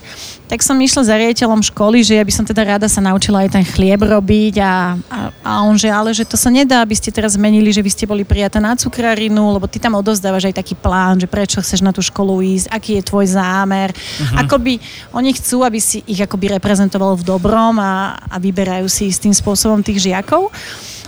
Tak som išla za riaditeľom školy, že ja by som teda rada sa naučila aj ten chlieb robiť a, a, a on, že ale že to sa nedá, aby ste teraz zmenili, že vy ste boli boli prijatá na cukrarinu, lebo ty tam odozdávaš aj taký plán, že prečo chceš na tú školu ísť, aký je tvoj zámer. Uh-huh. Akoby oni chcú, aby si ich akoby reprezentoval v dobrom a, a vyberajú si istým spôsobom tých žiakov.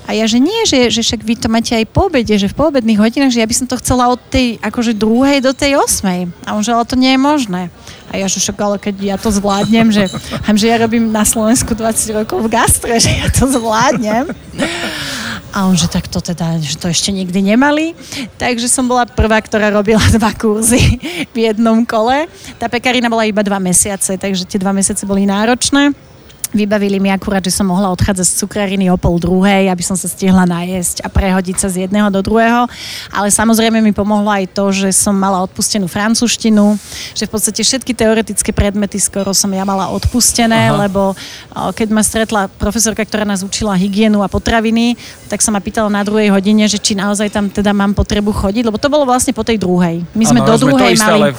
A ja, že nie, že, že však vy to máte aj po obede, že v poobedných hodinách, že ja by som to chcela od tej akože druhej do tej osmej. A on že ale to nie je možné. A ja, že však ale keď ja to zvládnem, že, že ja robím na Slovensku 20 rokov v gastre, že ja to zvládnem. A on, že tak to teda, že to ešte nikdy nemali. Takže som bola prvá, ktorá robila dva kurzy v jednom kole. Tá pekarina bola iba dva mesiace, takže tie dva mesiace boli náročné. Vybavili mi akurát, že som mohla odchádzať z cukrariny o pol druhej, aby som sa stihla najesť a prehodiť sa z jedného do druhého. Ale samozrejme mi pomohlo aj to, že som mala odpustenú francúzštinu, že v podstate všetky teoretické predmety skoro som ja mala odpustené, Aha. lebo keď ma stretla profesorka, ktorá nás učila hygienu a potraviny, tak sa ma pýtala na druhej hodine, že či naozaj tam teda mám potrebu chodiť, lebo to bolo vlastne po tej druhej. My sme ano, do druhej isté, mali...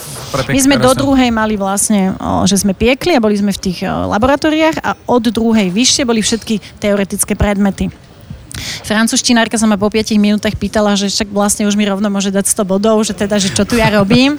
My sme do druhej mali vlastne, že sme piekli a boli sme v tých laboratóriách a od druhej vyššie boli všetky teoretické predmety. Francúzštinárka sa ma po 5 minútach pýtala, že však vlastne už mi rovno môže dať 100 bodov, že teda, že čo tu ja robím.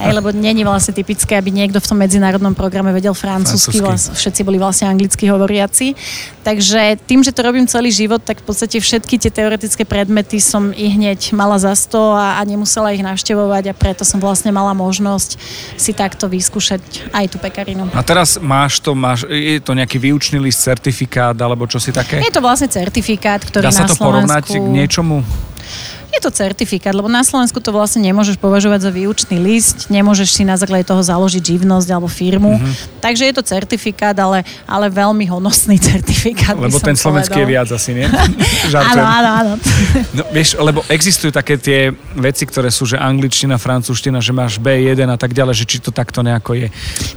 Aj, lebo není vlastne typické, aby niekto v tom medzinárodnom programe vedel francúzsky, vlastne, všetci boli vlastne anglicky hovoriaci. Takže tým, že to robím celý život, tak v podstate všetky tie teoretické predmety som i hneď mala za 100 a, a nemusela ich navštevovať a preto som vlastne mala možnosť si takto vyskúšať aj tú pekarinu. A teraz máš to, máš, je to nejaký výučný list, certifikát alebo čo si také? Je to vlastne certifikát, ktorý Dá sa to Slovensku... porovnať k niečomu? Je to certifikát, lebo na Slovensku to vlastne nemôžeš považovať za výučný list, nemôžeš si na základe toho založiť živnosť alebo firmu. Mm-hmm. Takže je to certifikát, ale, ale veľmi honosný certifikát. Lebo ten slovenský je viac asi, nie? áno, áno, áno. No, vieš, lebo existujú také tie veci, ktoré sú, že angličtina, francúzština, že máš B1 a tak ďalej, že či to takto nejako je.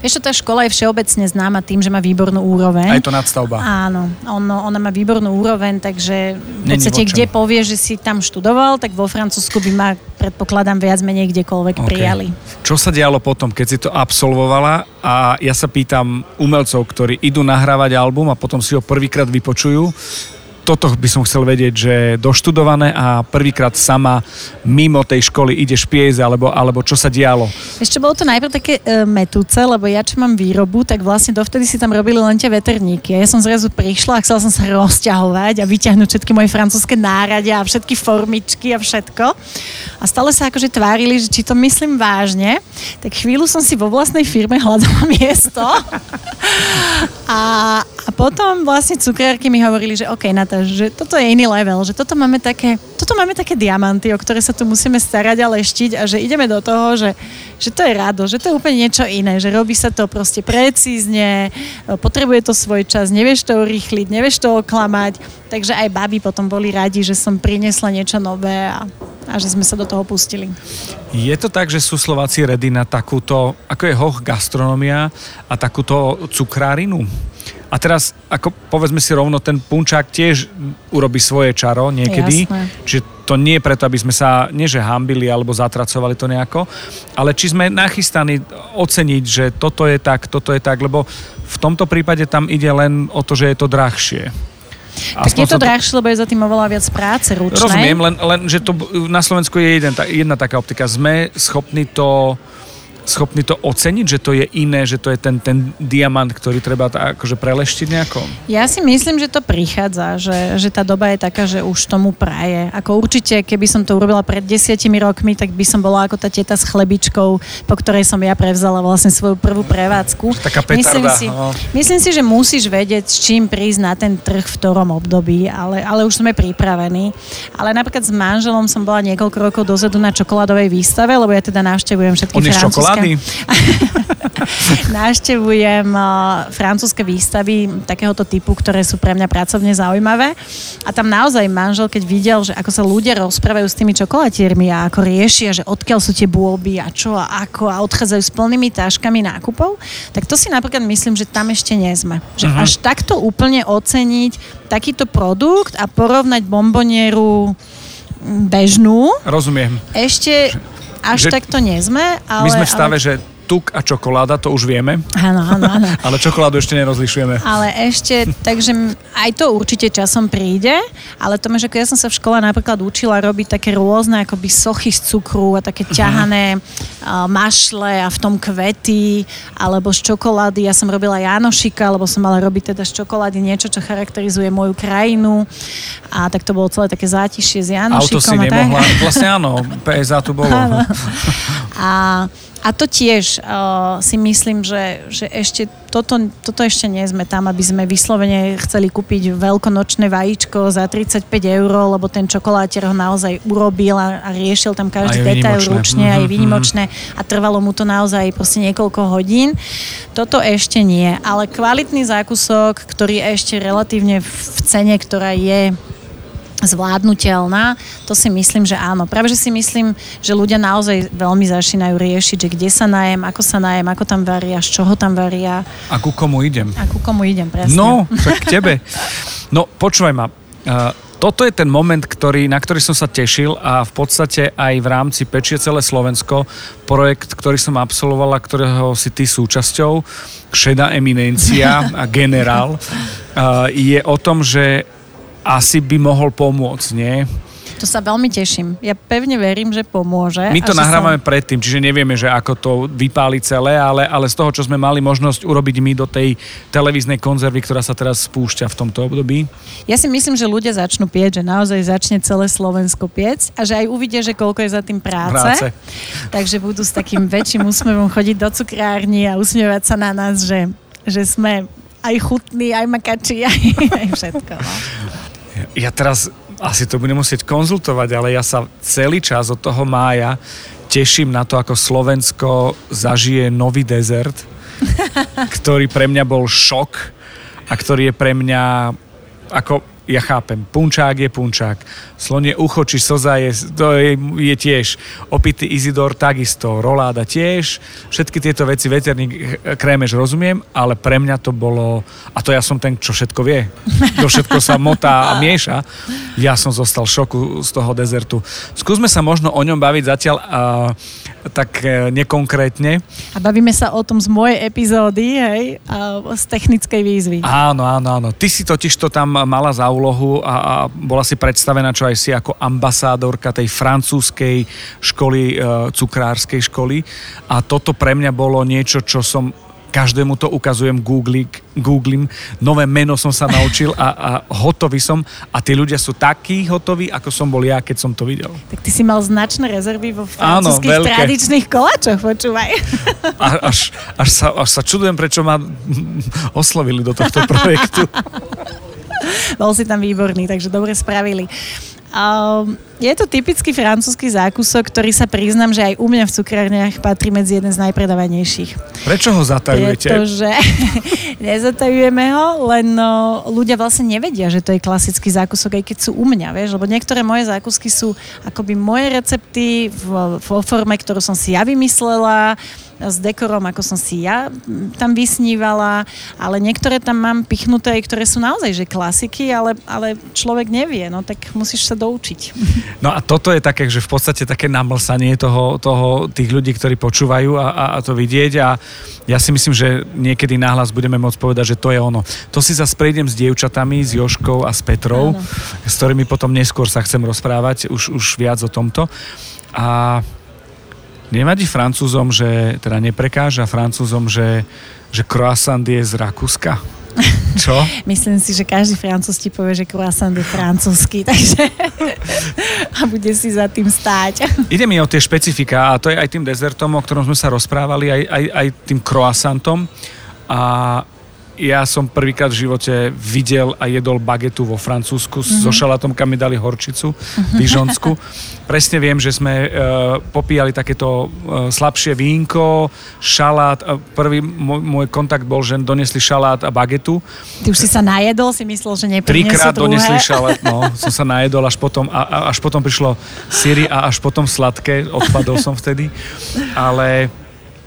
Vieš, tá škola je všeobecne známa tým, že má výbornú úroveň. Aj to nadstavba. Áno, ono, ona má výbornú úroveň, takže v podstate, kde povie, že si tam študoval, tak vo Francúzsku by ma, predpokladám, viac menej kdekoľvek okay. prijali. Čo sa dialo potom, keď si to absolvovala a ja sa pýtam umelcov, ktorí idú nahrávať album a potom si ho prvýkrát vypočujú, toto by som chcel vedieť, že doštudované a prvýkrát sama mimo tej školy ideš piesť, alebo, alebo čo sa dialo? Ešte bolo to najprv také e, metúce, lebo ja čo mám výrobu, tak vlastne dovtedy si tam robili len tie veterníky. Ja som zrazu prišla a chcela som sa rozťahovať a vyťahnuť všetky moje francúzske nárade a všetky formičky a všetko. A stále sa akože tvárili, že či to myslím vážne. Tak chvíľu som si vo vlastnej firme hľadala miesto. a, a potom vlastne cukrárky mi hovorili, že OK, na pamätáš, že toto je iný level, že toto máme také, toto máme také diamanty, o ktoré sa tu musíme starať a leštiť a že ideme do toho, že, že to je rado, že to je úplne niečo iné, že robí sa to proste precízne, potrebuje to svoj čas, nevieš to urýchliť, nevieš to oklamať, takže aj baby potom boli radi, že som priniesla niečo nové a, a že sme sa do toho pustili. Je to tak, že sú Slováci redy na takúto, ako je hoch gastronomia a takúto cukrárinu? A teraz, ako povedzme si rovno, ten punčák tiež urobí svoje čaro niekedy. Jasné. Čiže to nie je preto, aby sme sa, nie že hambili alebo zatracovali to nejako, ale či sme nachystaní oceniť, že toto je tak, toto je tak, lebo v tomto prípade tam ide len o to, že je to drahšie. Tak je to drahšie, lebo je za tým oveľa viac práce ručnej. Rozumiem, len, len že to na Slovensku je jeden, jedna taká optika. Sme schopní to schopní to oceniť, že to je iné, že to je ten, ten diamant, ktorý treba tá, akože preleštiť nejako? Ja si myslím, že to prichádza, že, že tá doba je taká, že už tomu praje. Ako určite, keby som to urobila pred desiatimi rokmi, tak by som bola ako tá teta s chlebičkou, po ktorej som ja prevzala vlastne svoju prvú prevádzku. Taká petarda, myslím si, no. myslím si, že musíš vedieť, s čím prísť na ten trh v ktorom období, ale, ale už sme pripravení. Ale napríklad s manželom som bola niekoľko rokov dozadu na čokoládovej výstave, lebo ja teda navštevujem všetky francúzske... čokolády? Navštevujem uh, francúzske výstavy takéhoto typu, ktoré sú pre mňa pracovne zaujímavé. A tam naozaj manžel, keď videl, že ako sa ľudia rozprávajú s tými čokolatiermi a ako riešia, že odkiaľ sú tie bôby a čo a ako a odchádzajú s plnými táškami nákupov, tak to si napríklad myslím, že tam ešte nie sme. Že uh-huh. až takto úplne oceniť takýto produkt a porovnať bombonieru bežnú. Rozumiem. Ešte až že, takto nie sme. Ale, my sme v stave, ale... že tuk a čokoláda, to už vieme. Áno, áno, áno. Ale čokoládu ešte nerozlišujeme. Ale ešte, takže aj to určite časom príde, ale to že ja som sa v škole napríklad učila robiť také rôzne akoby sochy z cukru a také ťahané uh, mašle a v tom kvety, alebo z čokolády. Ja som robila Janošika, lebo som mala robiť teda z čokolády niečo, čo charakterizuje moju krajinu. A tak to bolo celé také zátišie s Janošikom. Auto si nemohla, vlastne áno, PSA tu bolo. Áno. A a to tiež uh, si myslím, že, že ešte toto, toto ešte nie sme tam, aby sme vyslovene chceli kúpiť veľkonočné vajíčko za 35 eur, lebo ten čokolátier ho naozaj urobil a, a riešil tam každý detail ručne, mm-hmm. aj mhm, výnimočné a trvalo mu to naozaj proste niekoľko hodín. Toto ešte nie, ale kvalitný zákusok, ktorý je ešte relatívne v cene, ktorá je zvládnutelná, to si myslím, že áno. Práve, že si myslím, že ľudia naozaj veľmi začínajú riešiť, že kde sa najem, ako sa najem, ako tam varia, z čoho tam varia. A ku komu idem. A ku komu idem, presne. No, tak k tebe. No, počúvaj ma. Uh, toto je ten moment, ktorý, na ktorý som sa tešil a v podstate aj v rámci Pečie celé Slovensko, projekt, ktorý som absolvovala, ktorého si ty súčasťou, šedá eminencia a generál, uh, je o tom, že asi by mohol pomôcť, nie? To sa veľmi teším. Ja pevne verím, že pomôže. My to nahrávame sa... predtým, čiže nevieme, že ako to vypáli celé, ale, ale z toho, čo sme mali možnosť urobiť my do tej televíznej konzervy, ktorá sa teraz spúšťa v tomto období. Ja si myslím, že ľudia začnú pieť, že naozaj začne celé Slovensko piec a že aj uvidia, že koľko je za tým práce. práce. Takže budú s takým väčším úsmevom chodiť do cukrárni a usmievať sa na nás, že, že sme aj chutní, aj makači, aj, aj všetko. No. Ja teraz asi to budem musieť konzultovať, ale ja sa celý čas od toho mája teším na to, ako Slovensko zažije nový dezert, ktorý pre mňa bol šok a ktorý je pre mňa ako ja chápem, punčák je punčák, slonie ucho či slza je, to je, je tiež, opitý Izidor takisto, roláda tiež, všetky tieto veci, veterný krémež rozumiem, ale pre mňa to bolo, a to ja som ten, čo všetko vie, to všetko sa motá a mieša, ja som zostal v šoku z toho dezertu. Skúsme sa možno o ňom baviť zatiaľ a, tak e, nekonkrétne. A bavíme sa o tom z mojej epizódy, hej, a z technickej výzvy. Áno, áno, áno. Ty si totiž to tam mala za úlohu a, a bola si predstavená, čo aj si ako ambasádorka tej francúzskej školy, e, cukrárskej školy. A toto pre mňa bolo niečo, čo som každému to ukazujem, googlim, googlim, nové meno som sa naučil a, a hotový som a tí ľudia sú takí hotoví, ako som bol ja, keď som to videl. Tak ty si mal značné rezervy vo francúzských Áno, tradičných koláčoch, počúvaj. A, až, až, sa, až sa čudujem, prečo ma oslovili do tohto projektu. Bol si tam výborný, takže dobre spravili. Um, je to typický francúzsky zákusok, ktorý sa priznam, že aj u mňa v cukrárniach patrí medzi jeden z najpredávanejších. Prečo ho zatajujete? Pretože nezatajujeme ho, len no, ľudia vlastne nevedia, že to je klasický zákusok, aj keď sú u mňa, vieš, lebo niektoré moje zákusky sú akoby moje recepty vo forme, ktorú som si ja vymyslela, s dekorom, ako som si ja tam vysnívala, ale niektoré tam mám pichnuté, ktoré sú naozaj že klasiky, ale, ale človek nevie, no tak musíš sa doučiť. No a toto je také, že v podstate také namlsanie toho, toho tých ľudí, ktorí počúvajú a, a, a to vidieť a ja si myslím, že niekedy náhlas budeme môcť povedať, že to je ono. To si zase prejdem s dievčatami, s Joškou a s Petrou, Áno. s ktorými potom neskôr sa chcem rozprávať už, už viac o tomto. A Nevadí Francúzom, že teda neprekáža Francúzom, že, že croissant je z Rakúska? Čo? Myslím si, že každý francúz ti povie, že croissant je francúzsky, takže a bude si za tým stáť. Ide mi o tie špecifika a to je aj tým dezertom, o ktorom sme sa rozprávali, aj, aj, aj tým croissantom. A ja som prvýkrát v živote videl a jedol bagetu vo Francúzsku mm-hmm. so šalátom, kam mi dali horčicu, dižonsku. Presne viem, že sme uh, popíjali takéto uh, slabšie vínko, šalát. Uh, prvý môj, môj kontakt bol, že donesli šalát a bagetu. Ty už si sa najedol, si myslel, že neprinesú Trikrát druhé. donesli šalát, no, som sa najedol, až potom, a, a, až potom prišlo syry a až potom sladké, odpadol som vtedy. Ale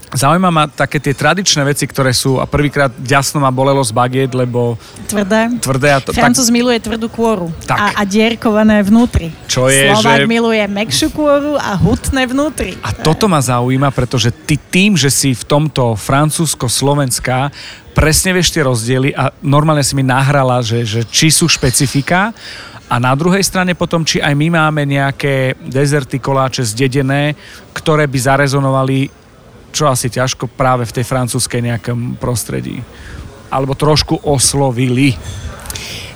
Zaujíma ma také tie tradičné veci, ktoré sú a prvýkrát ďasno ma bolelo z bagiet, lebo... Tvrdé. Tvrdé. A to, Francúz tak, miluje tvrdú kôru Tak. a, a dierkované vnútri. Čo je, Slovák že- miluje mekšiu kôru a hutné vnútri. a toto ma zaujíma, pretože ty tým, že si v tomto francúzsko-slovenská, presne vieš tie rozdiely a normálne si mi nahrala, že, že či sú špecifika a na druhej strane potom, či aj my máme nejaké dezerty, koláče zdedené, ktoré by zarezonovali čo asi ťažko práve v tej francúzskej nejakom prostredí. Alebo trošku oslovili.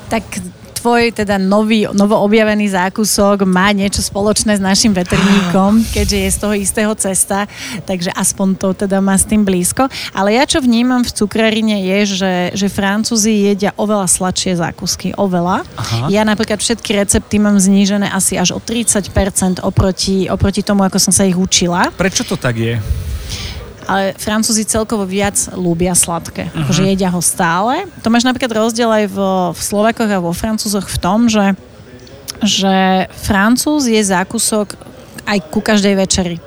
Tak tvoj teda nový, novo objavený zákusok má niečo spoločné s našim veterníkom, keďže je z toho istého cesta, takže aspoň to teda má s tým blízko. Ale ja čo vnímam v cukrarine je, že, že Francúzi jedia oveľa sladšie zákusky, oveľa. Aha. Ja napríklad všetky recepty mám znížené asi až o 30% oproti, oproti tomu, ako som sa ich učila. Prečo to tak je? Ale Francúzi celkovo viac ľúbia sladké. Mhm. Akože jedia ho stále. To máš napríklad rozdiel aj v, v Slovakoch a vo Francúzoch v tom, že, že Francúz je zákusok aj ku každej večeri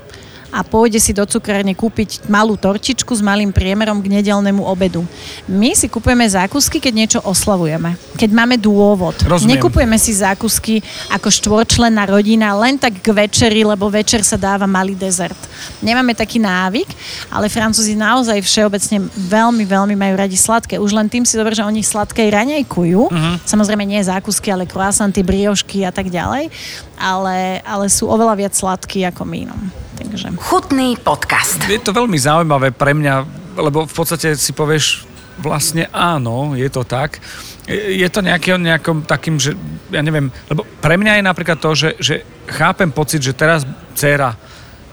a pôjde si do cukrárne kúpiť malú tortičku s malým priemerom k nedelnému obedu. My si kupujeme zákusky, keď niečo oslavujeme. Keď máme dôvod. Rozumiem. Nekupujeme si zákusky ako štvorčlenná rodina len tak k večeri, lebo večer sa dáva malý dezert. Nemáme taký návyk, ale Francúzi naozaj všeobecne veľmi, veľmi majú radi sladké. Už len tým si dobre, že oni sladké raňajkujú. Uh-huh. Samozrejme nie zákusky, ale croissanty, briošky a tak ďalej. Ale, ale sú oveľa viac sladkí ako my. No. Takže... Chutný podcast. Je to veľmi zaujímavé pre mňa, lebo v podstate si povieš, vlastne áno, je to tak. Je to nejaký, nejakom takým, že ja neviem, lebo pre mňa je napríklad to, že, že chápem pocit, že teraz dcera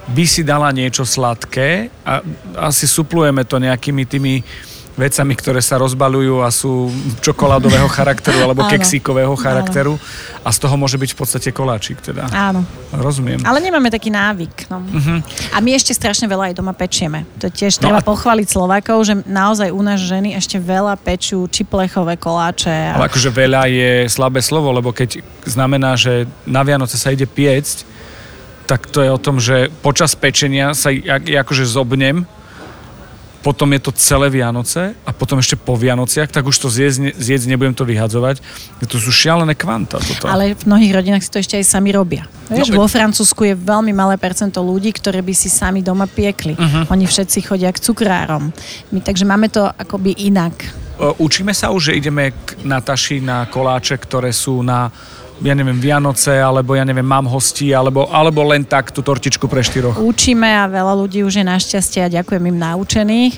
by si dala niečo sladké a asi suplujeme to nejakými tými vecami, ktoré sa rozbalujú a sú čokoládového charakteru alebo keksíkového charakteru a z toho môže byť v podstate koláčik teda. Áno. Rozumiem. Ale nemáme taký návyk. No. Uh-huh. A my ešte strašne veľa aj doma pečieme. To tiež No treba a- pochváliť Slovákov, že naozaj u nás ženy ešte veľa pečú či plechové koláče. A... Ale akože veľa je slabé slovo, lebo keď znamená, že na Vianoce sa ide piecť, tak to je o tom, že počas pečenia sa ja akože zobnem, potom je to celé Vianoce a potom ešte po Vianociach, tak už to zjesť, ne- zjesť nebudem to vyhadzovať. To sú šialené kvanta toto. Ale v mnohých rodinách si to ešte aj sami robia. Vieš, No, vo Francúzsku je veľmi malé percento ľudí, ktoré by si sami doma piekli. Uh-huh. Oni všetci chodia k cukrárom. My, takže máme to akoby inak. E, Učíme sa už, že ideme k Nataši na koláče, ktoré sú na ja neviem, Vianoce, alebo ja neviem, mám hostí, alebo, alebo len tak tú tortičku pre štyroch. Učíme a veľa ľudí už je našťastie a ďakujem im naučených.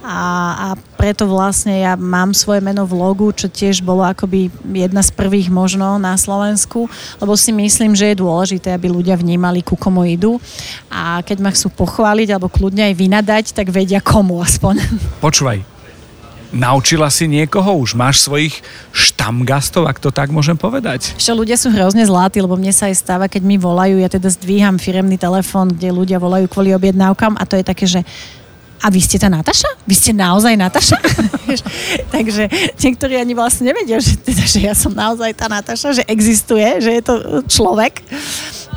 A, a preto vlastne ja mám svoje meno v logu, čo tiež bolo akoby jedna z prvých možno na Slovensku, lebo si myslím, že je dôležité, aby ľudia vnímali, ku komu idú. A keď ma chcú pochváliť alebo kľudne aj vynadať, tak vedia komu aspoň. Počúvaj, naučila si niekoho? Už máš svojich štamgastov, ak to tak môžem povedať? Ešte ľudia sú hrozne zlatí, lebo mne sa aj stáva, keď mi volajú, ja teda zdvíham firemný telefón, kde ľudia volajú kvôli objednávkam a to je také, že a vy ste tá Nataša? Vy ste naozaj Nataša? Takže niektorí ani vlastne nevedia, že, teda, že ja som naozaj tá Nataša, že existuje, že je to človek.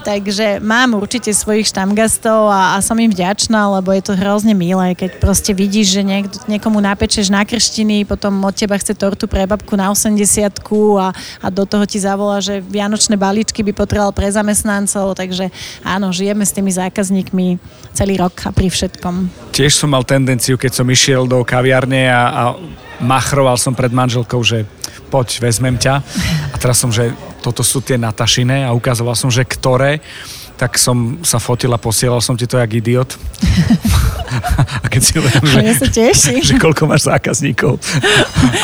Takže mám určite svojich štamgastov a, a som im vďačná, lebo je to hrozne milé, keď proste vidíš, že niekto, niekomu napečeš na krštiny, potom od teba chce tortu pre babku na 80 a, a do toho ti zavolá, že vianočné balíčky by potreboval pre zamestnancov, takže áno, žijeme s tými zákazníkmi celý rok a pri všetkom. Tiež som mal tendenciu, keď som išiel do kaviarne a, a machroval som pred manželkou, že poď, vezmem ťa. A teraz som, že toto sú tie Natašine a ukazoval som, že ktoré. Tak som sa fotil a posielal som ti to jak idiot. a keď si uvedom, že, ja sa teším. že koľko máš zákazníkov.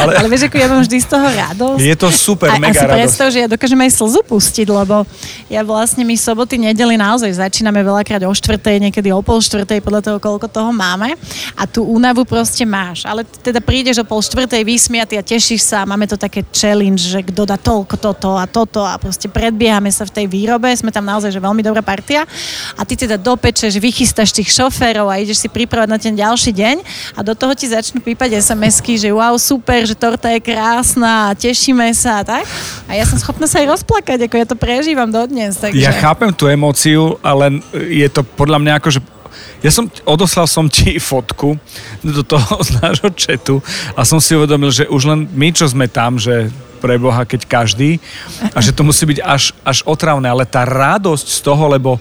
Ale, ale vieš, ako ja mám vždy z toho radosť. Je to super, a, mega a si radosť. predstav, že ja dokážem aj slzu pustiť, lebo ja vlastne my soboty, nedeli naozaj začíname veľakrát o štvrtej, niekedy o pol štvrtej, podľa toho, koľko toho máme. A tú únavu proste máš. Ale teda prídeš o pol štvrtej vysmiatý a tešíš sa. Máme to také challenge, že kto dá toľko toto a toto a proste predbiehame sa v tej výrobe. Sme tam naozaj že veľmi dobrá partia. A ty teda dopečeš, vychystáš tých šoférov a ideš si pripravať na ten ďalší deň a do toho ti začnú pípať SMS-ky, že wow, super, že torta je krásna tešíme sa a tak. A ja som schopná sa aj rozplakať, ako ja to prežívam dodnes. Takže... Ja chápem tú emóciu, ale je to podľa mňa ako, že ja som, odoslal som ti fotku do toho z nášho četu a som si uvedomil, že už len my, čo sme tam, že pre Boha, keď každý a že to musí byť až, až otravné, ale tá radosť z toho, lebo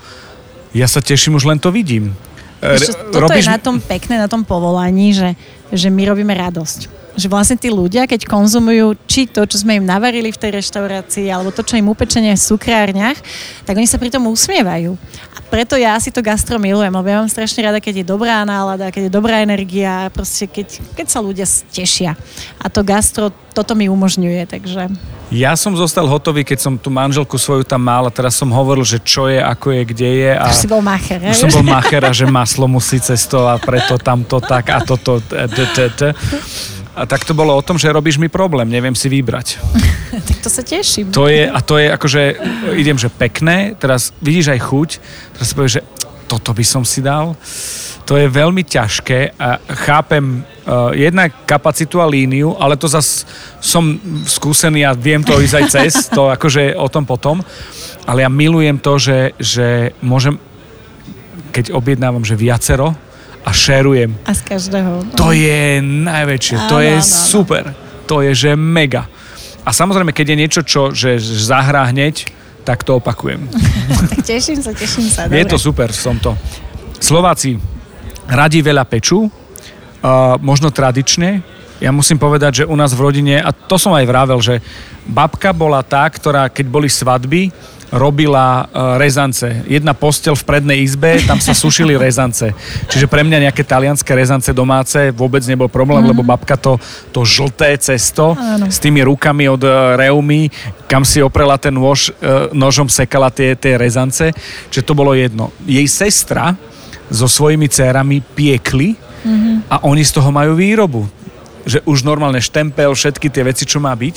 ja sa teším, už len to vidím. Ešte, toto robíš... je na tom pekné, na tom povolaní, že, že my robíme radosť. Že vlastne tí ľudia, keď konzumujú či to, čo sme im navarili v tej reštaurácii, alebo to, čo im upečenie v cukrárniach, tak oni sa pri tom usmievajú. A preto ja si to gastro milujem, lebo ja mám strašne rada, keď je dobrá nálada, keď je dobrá energia, proste keď, keď sa ľudia tešia. A to gastro toto mi umožňuje, takže... Ja som zostal hotový, keď som tú manželku svoju tam mal a teraz som hovoril, že čo je, ako je, kde je. A už si bol macher, Už som bol macher a že maslo musí cestovať, preto tamto tak a toto. A tak to bolo o tom, že robíš mi problém, neviem si vybrať. tak to sa teším. To je, a to je akože, idem, že pekné, teraz vidíš aj chuť, teraz si povieš, že toto by som si dal to je veľmi ťažké a chápem uh, jednak kapacitu a líniu, ale to zas som skúsený a viem to ísť aj cez, to akože o tom potom, ale ja milujem to, že, že môžem, keď objednávam, že viacero a šerujem. A z každého. No. To je najväčšie, áno, to je áno, super, to je že mega. A samozrejme, keď je niečo, čo že zahrá hneď, tak to opakujem. tak teším sa, teším sa. Je to super, som to. Slováci, radi veľa pečú, uh, možno tradične. Ja musím povedať, že u nás v rodine, a to som aj vravel, že babka bola tá, ktorá keď boli svadby, robila uh, rezance. Jedna postel v prednej izbe, tam sa sušili rezance. Čiže pre mňa nejaké talianské rezance domáce vôbec nebol problém, mm. lebo babka to, to žlté cesto Áno. s tými rukami od uh, reumy, kam si oprela ten nôž, uh, nožom sekala tie, tie rezance. Čiže to bolo jedno. Jej sestra, so svojimi cérami piekli mm-hmm. a oni z toho majú výrobu. Že už normálne štempel, všetky tie veci, čo má byť.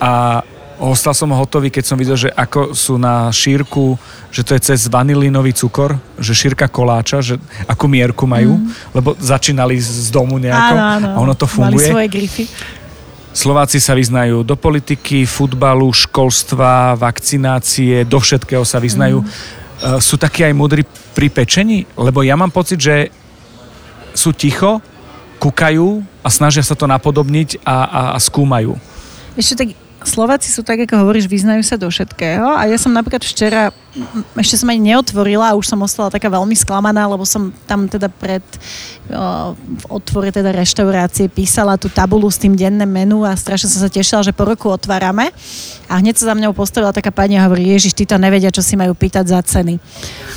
A ostal som hotový, keď som videl, že ako sú na šírku, že to je cez vanilínový cukor, že šírka koláča, že akú mierku majú, mm. lebo začínali z domu nejako áno, áno. a ono to funguje. Mali svoje grify. Slováci sa vyznajú do politiky, futbalu, školstva, vakcinácie, do všetkého sa vyznajú. Mm. Sú takí aj múdri pri pečení? Lebo ja mám pocit, že sú ticho, kúkajú a snažia sa to napodobniť a, a, a skúmajú. Ešte tak Slováci sú tak, ako hovoríš, vyznajú sa do všetkého a ja som napríklad včera, ešte som aj neotvorila a už som ostala taká veľmi sklamaná, lebo som tam teda pred o, v otvore teda reštaurácie písala tú tabulu s tým denným menu a strašne som sa tešila, že po roku otvárame a hneď sa za mňou postavila taká pani a hovorí, Ježiš, títo nevedia, čo si majú pýtať za ceny.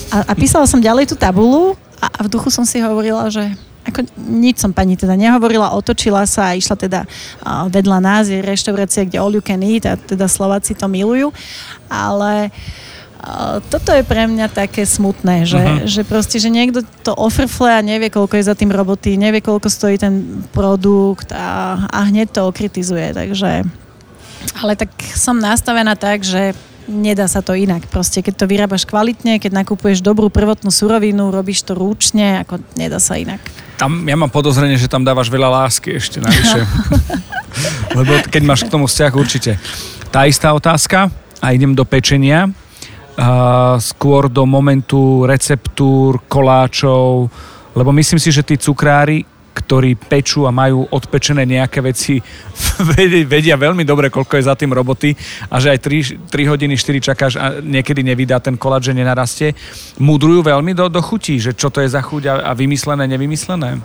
A, a písala som ďalej tú tabulu a, a v duchu som si hovorila, že ako nič som pani teda nehovorila, otočila sa a išla teda vedľa nás, je reštaurácia, kde all you can eat a teda Slováci to milujú, ale toto je pre mňa také smutné, že, uh-huh. že proste, že niekto to ofrfle a nevie, koľko je za tým roboty, nevie, koľko stojí ten produkt a, a hneď to okritizuje, takže ale tak som nastavená tak, že nedá sa to inak. Proste, keď to vyrábaš kvalitne, keď nakupuješ dobrú prvotnú surovinu, robíš to rúčne, ako nedá sa inak. Tam, ja mám podozrenie, že tam dávaš veľa lásky ešte navyše. Lebo keď máš k tomu vzťah, určite. Tá istá otázka a idem do pečenia. Uh, skôr do momentu receptúr, koláčov, lebo myslím si, že tí cukrári ktorí pečú a majú odpečené nejaké veci, vedia veľmi dobre, koľko je za tým roboty a že aj 3, 3 hodiny, 4 čakáš a niekedy nevydá ten koláč, že nenarastie. Mudrujú veľmi do, do chutí, že čo to je za chuť a, a vymyslené, nevymyslené?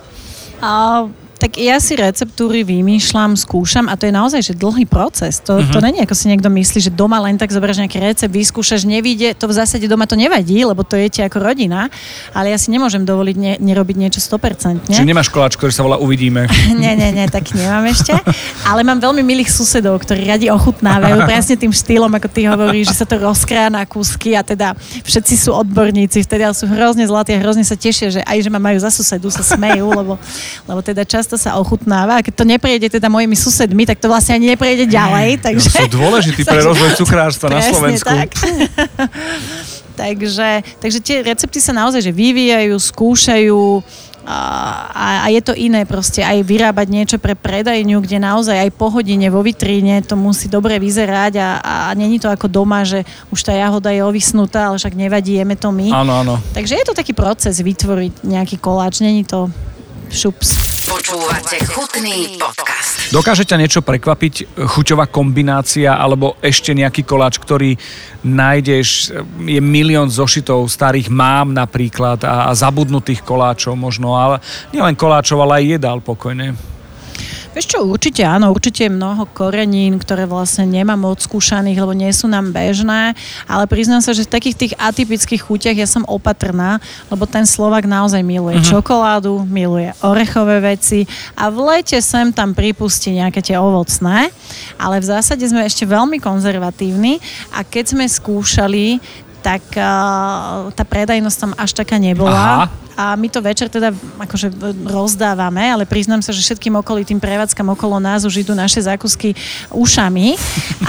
A Tak ja si receptúry vymýšľam, skúšam a to je naozaj že dlhý proces. To, uh-huh. to není ako si niekto myslí, že doma len tak zoberieš nejaký recept, vyskúšaš, nevíde, to v zásade doma to nevadí, lebo to jete ako rodina, ale ja si nemôžem dovoliť ne, nerobiť niečo 100%. Čiže nemáš koláč, ktorý sa volá Uvidíme. nie, nie, nie, tak nemám ešte. Ale mám veľmi milých susedov, ktorí radi ochutnávajú presne tým štýlom, ako ty hovoríš, že sa to rozkrája na kúsky a teda všetci sú odborníci, vtedy sú hrozne zlatí a hrozne sa tešia, že aj že ma majú za susedu, sa smejú, lebo, lebo teda často sa ochutnáva. A keď to neprejde teda mojimi susedmi, tak to vlastne ani neprejde ďalej. Takže... To sú dôležití pre rozvoj cukrárstva na Slovensku. Tak. takže, takže tie recepty sa naozaj že vyvíjajú, skúšajú, a, a je to iné proste aj vyrábať niečo pre predajňu, kde naozaj aj po hodine vo vitríne to musí dobre vyzerať a, a není to ako doma, že už tá jahoda je ovisnutá, ale však nevadí, jeme to my. Áno, áno. Takže je to taký proces vytvoriť nejaký koláč, není to šups. Počúvate chutný podcast. Dokáže ťa niečo prekvapiť, chuťová kombinácia alebo ešte nejaký koláč, ktorý nájdeš, je milión zošitov starých mám napríklad a, a zabudnutých koláčov možno, ale nielen koláčov, ale aj jedál pokojne. Vieš čo, určite áno, určite je mnoho korenín, ktoré vlastne nemám odskúšaných, lebo nie sú nám bežné, ale priznám sa, že v takých tých atypických chuťach ja som opatrná, lebo ten Slovak naozaj miluje uh-huh. čokoládu, miluje orechové veci a v lete sem tam pripustí nejaké tie ovocné, ale v zásade sme ešte veľmi konzervatívni a keď sme skúšali, tak uh, tá predajnosť tam až taká nebola. Aha. A my to večer teda akože rozdávame, ale priznám sa, že všetkým okolitým prevádzkam okolo nás už idú naše zákusky ušami.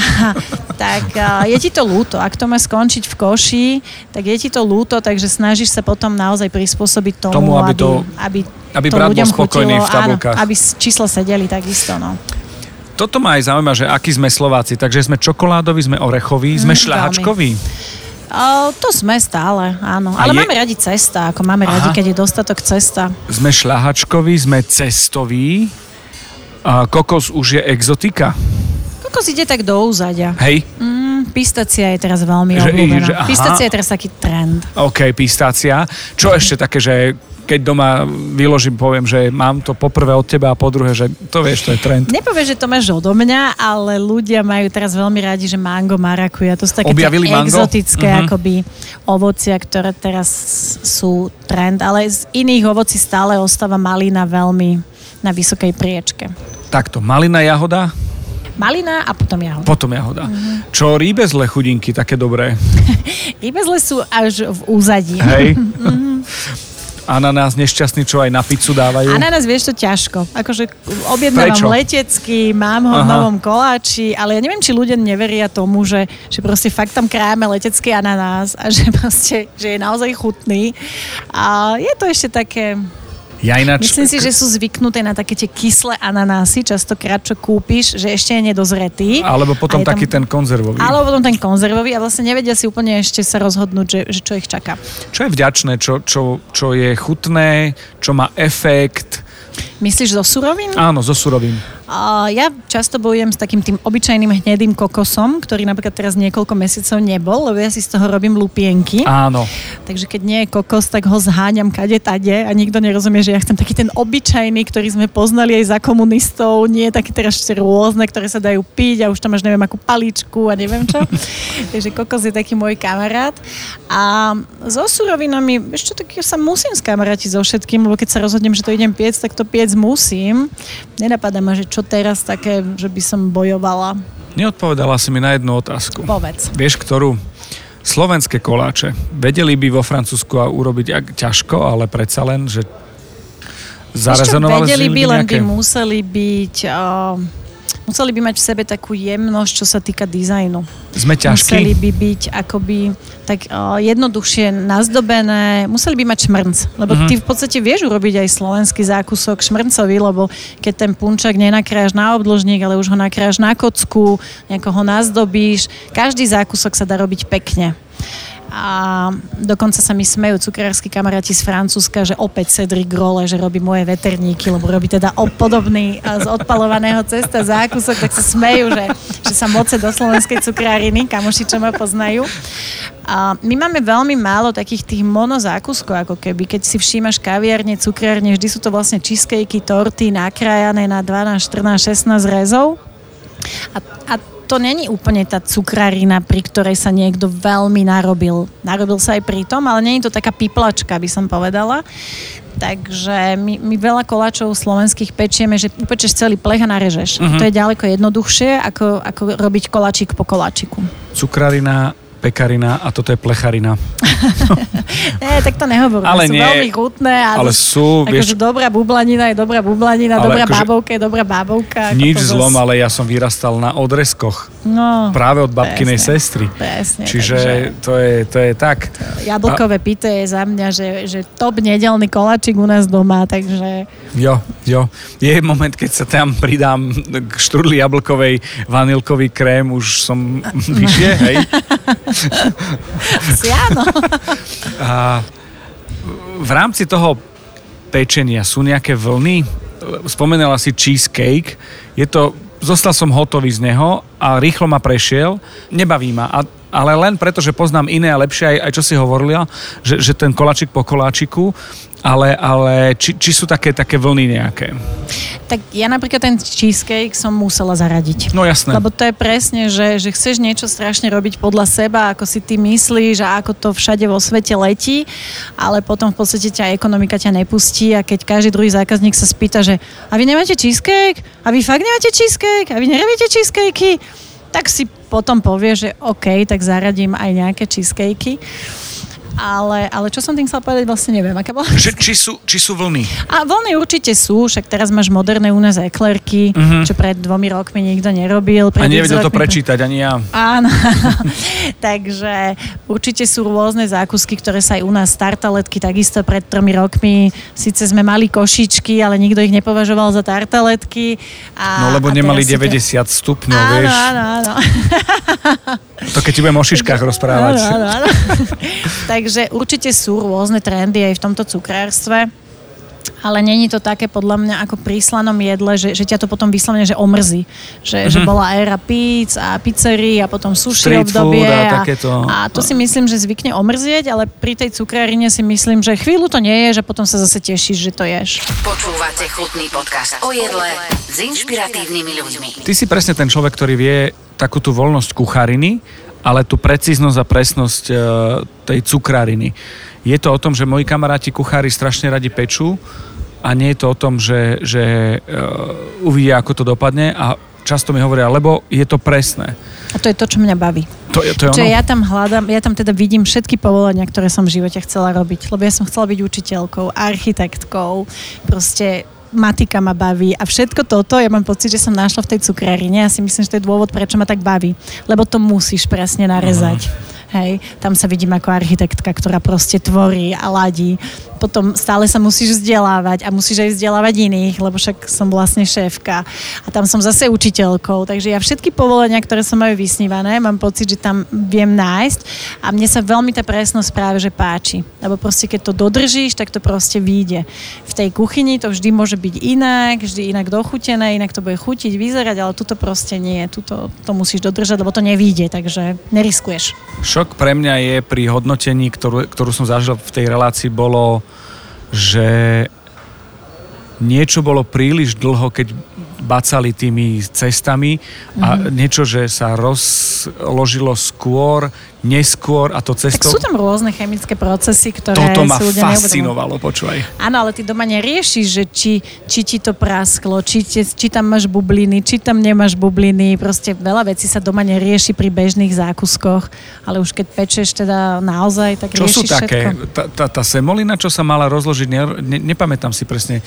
A, tak uh, je ti to ľúto. Ak to má skončiť v koši, tak je ti to ľúto, takže snažíš sa potom naozaj prispôsobiť tomu, tomu aby, aby, to, aby, aby to ľuďom chutilo. v áno, aby číslo sedeli takisto. No toto ma aj zaujíma, že akí sme Slováci. Takže sme čokoládoví, sme orechoví, sme mm, šľahačkoví. O, to sme stále, áno. A Ale je... máme radi cesta, ako máme Aha. radi, keď je dostatok cesta. Sme šľahačkoví, sme cestoví. A kokos už je exotika? Kokos ide tak do úzadia. Hej. Mm, pistácia je teraz veľmi že, obľúbená. Že, pistácia je teraz taký trend. OK, pistácia. Čo ešte také, že keď doma vyložím, poviem, že mám to poprvé od teba a po druhé, že to vieš, to je trend. Nepovieš, že to máš odo mňa, ale ľudia majú teraz veľmi radi, že mango, marakuja, to sú také Objavili exotické uh-huh. akoby ovocia, ktoré teraz sú trend, ale z iných ovocí stále ostáva malina veľmi na vysokej priečke. Takto, malina, jahoda? Malina a potom jahoda. Potom jahoda. Uh-huh. Čo rýbezle chudinky, také dobré? rýbezle sú až v úzadí. Hej. uh-huh. ananás nešťastný, čo aj na pizzu dávajú? Ananás vieš to ťažko. Akože objednávam Prečo? letecky, mám ho Aha. v novom koláči, ale ja neviem, či ľudia neveria tomu, že, že proste fakt tam krájame letecký ananás a že proste, že je naozaj chutný. A je to ešte také ja ináč... Myslím si, že sú zvyknuté na také tie kyslé ananásy, častokrát čo kúpiš, že ešte je nedozretý. Alebo potom taký tam... ten konzervový. Alebo potom ten konzervový a vlastne nevedia si úplne ešte sa rozhodnúť, že, že čo ich čaká. Čo je vďačné, čo, čo, čo je chutné, čo má efekt, Myslíš zo surovín? Áno, zo surovín. Uh, ja často bojujem s takým tým obyčajným hnedým kokosom, ktorý napríklad teraz niekoľko mesiacov nebol, lebo ja si z toho robím lupienky. Áno. Takže keď nie je kokos, tak ho zháňam kade tade a nikto nerozumie, že ja chcem taký ten obyčajný, ktorý sme poznali aj za komunistov, nie taký teraz ešte rôzne, ktoré sa dajú piť a už tam máš neviem akú paličku a neviem čo. Takže kokos je taký môj kamarát. A so surovinami, ešte tak ja sa musím skamarátiť so všetkým, lebo keď sa rozhodnem, že to idem piec, tak to piec musím. Nenapadá ma, že čo teraz také, že by som bojovala? Neodpovedala si mi na jednu otázku. Povedz. Vieš, ktorú? Slovenské koláče. Vedeli by vo Francúzsku urobiť ak ťažko, ale predsa len, že zarezonovali Vedeli by, len by museli byť... Uh museli by mať v sebe takú jemnosť, čo sa týka dizajnu. Sme ťažkí? Museli by byť akoby tak uh, jednoduchšie nazdobené, museli by mať šmrnc, lebo uh-huh. ty v podstate vieš urobiť aj slovenský zákusok šmrncový, lebo keď ten punčak nenakráš na obložník, ale už ho nakráš na kocku, nejako ho nazdobíš, každý zákusok sa dá robiť pekne. A dokonca sa mi smejú cukrársky kamaráti z Francúzska, že opäť Cedric Grole, že robí moje veterníky, lebo robí teda podobný z odpalovaného cesta zákusok, tak sa smejú, že, že sa moce do slovenskej cukráriny, kamoši, čo ma poznajú. A my máme veľmi málo takých tých monozákuskov, ako keby, keď si všímaš kaviarne, cukrárne, vždy sú to vlastne cheesecakey, torty nakrájané na 12, 14, 16 rezov. A, a to není úplne tá cukrarina, pri ktorej sa niekto veľmi narobil. Narobil sa aj pri tom, ale je to taká piplačka, by som povedala. Takže my, my veľa koláčov slovenských pečieme, že upečeš celý plech a narežeš. Uh-huh. To je ďaleko jednoduchšie, ako, ako robiť koláčik po koláčiku. Cukrarina pekarina a toto je plecharina. Nie, tak to nehovorím. Ale sú nie, veľmi chutné. A ale sú, vieš... Akože dobrá bublanina je dobrá bublanina, dobrá akože bábovka je dobrá bábovka. Nič zlom, ale ja som vyrastal na odrezkoch. No, práve od babkinej presne, sestry. Presne. Čiže takže, to, je, to je tak. Jablkové a... pité je za mňa, že, že top nedelný koláčik u nás doma, takže... Jo, jo. Je moment, keď sa tam pridám k štrudli jablkovej vanilkový krém, už som vyššie, hej? Asi áno. A v rámci toho pečenia sú nejaké vlny? Spomenula si cheesecake. Je to zostal som hotový z neho a rýchlo ma prešiel. Nebaví ma. A, ale len preto, že poznám iné a lepšie, aj, aj čo si hovorila, že, že ten koláčik po koláčiku, ale, ale či, či sú také, také vlny nejaké? Tak ja napríklad ten cheesecake som musela zaradiť. No jasné. Lebo to je presne, že, že chceš niečo strašne robiť podľa seba, ako si ty myslíš a ako to všade vo svete letí, ale potom v podstate ťa ekonomika ťa nepustí a keď každý druhý zákazník sa spýta, že a vy nemáte cheesecake? A vy fakt nemáte cheesecake? A vy nerobíte cheesecakey? Tak si potom povie, že OK, tak zaradím aj nejaké cheesecakey ale, ale čo som tým chcela povedať, vlastne neviem. Aká bola... Že, či, sú, či sú vlny? A vlny určite sú, však teraz máš moderné u nás eklerky, uh-huh. čo pred dvomi rokmi nikto nerobil. Pred a nevedel to prečítať, ani ja. Áno, takže určite sú rôzne zákusky, ktoré sa aj u nás tartaletky takisto pred tromi rokmi. Sice sme mali košičky, ale nikto ich nepovažoval za tartaletky. A, no lebo a nemali 90 stupňov, áno, vieš. Áno, áno. To keď ti budem o šiškách rozprávať. Áno, áno, áno. Takže určite sú rôzne trendy aj v tomto cukrárstve ale není to také podľa mňa ako pri slanom jedle, že, že ťa to potom vyslovene, že omrzí. Že, mm-hmm. že bola éra pizz a pizzerii a potom sushi Street obdobie. A, a, a to si myslím, že zvykne omrzieť, ale pri tej cukrárine si myslím, že chvíľu to nie je, že potom sa zase tešíš, že to ješ. Počúvate chutný podcast o jedle s inšpiratívnymi ľuďmi. Ty si presne ten človek, ktorý vie takú tú voľnosť kucháriny, ale tú precíznosť a presnosť e, tej cukráriny. Je to o tom, že moji kamaráti kuchári strašne radi pečú a nie je to o tom, že, že uh, uvidia, ako to dopadne a často mi hovoria, lebo je to presné. A to je to, čo mňa baví. To je, to je ono? ja tam hľadám, ja tam teda vidím všetky povolania, ktoré som v živote chcela robiť, lebo ja som chcela byť učiteľkou, architektkou, proste matika ma baví a všetko toto, ja mám pocit, že som našla v tej cukrárine a si myslím, že to je dôvod, prečo ma tak baví. Lebo to musíš presne narezať. Uh-huh Hej, tam sa vidím ako architektka, ktorá proste tvorí a ladí. Potom stále sa musíš vzdelávať a musíš aj vzdelávať iných, lebo však som vlastne šéfka. A tam som zase učiteľkou, takže ja všetky povolenia, ktoré som majú vysnívané, mám pocit, že tam viem nájsť a mne sa veľmi tá presnosť práve že páči. Lebo proste keď to dodržíš, tak to proste vyjde. V tej kuchyni to vždy môže byť inak, vždy inak dochutené, inak to bude chutiť, vyzerať, ale tuto proste nie. Tuto to musíš dodržať, lebo to nevíde, takže neriskuješ. Šok pre mňa je pri hodnotení, ktorú, ktorú som zažil v tej relácii, bolo, že niečo bolo príliš dlho, keď bacali tými cestami a mm-hmm. niečo, že sa rozložilo skôr, neskôr a to cestou... Tak sú tam rôzne chemické procesy, ktoré Toto ma fascinovalo, počúvaj. Áno, ale ty doma neriešiš, že či, či ti to prasklo, či, či, tam máš bubliny, či tam nemáš bubliny. Proste veľa vecí sa doma nerieši pri bežných zákuskoch, ale už keď pečeš teda naozaj, tak čo sú také? Tá, tá, tá semolina, čo sa mala rozložiť, ne, ne, nepamätám si presne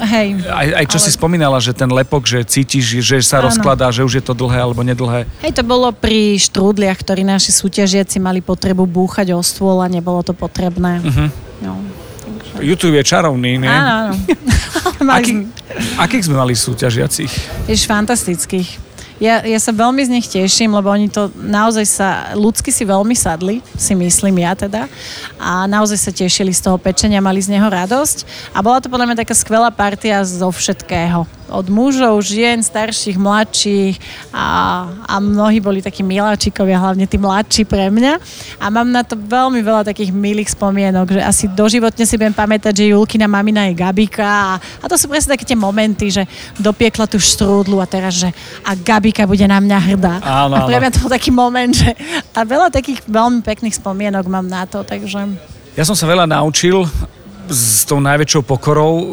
Hej. Aj, aj čo ale... si spomínala, že ten lepok, že cítiš, že sa ano. rozkladá, že už je to dlhé alebo nedlhé. Hej, to bolo pri štrúdliach, ktorí naši súťažiaci mali potrebu búchať o stôl a nebolo to potrebné. Uh-huh. No, takže... YouTube je čarovný, nie? Áno, áno. Aký, akých sme mali súťažiacich? Jež fantastických Ja, ja sa veľmi z nich teším, lebo oni to naozaj sa, ľudsky si veľmi sadli, si myslím ja teda. A naozaj sa tešili z toho pečenia, mali z neho radosť. A bola to podľa mňa taká skvelá partia zo všetkého od mužov, žien, starších, mladších a, a mnohí boli takí miláčikovia, hlavne tí mladší pre mňa. A mám na to veľmi veľa takých milých spomienok, že asi doživotne si budem pamätať, že Julkina mamina je Gabika a, a to sú presne také tie momenty, že dopiekla tú štrúdlu a teraz, že a Gabika bude na mňa hrdá. Áno, a pre mňa to bol taký moment, že a veľa takých veľmi pekných spomienok mám na to, takže... Ja som sa veľa naučil s tou najväčšou pokorou uh,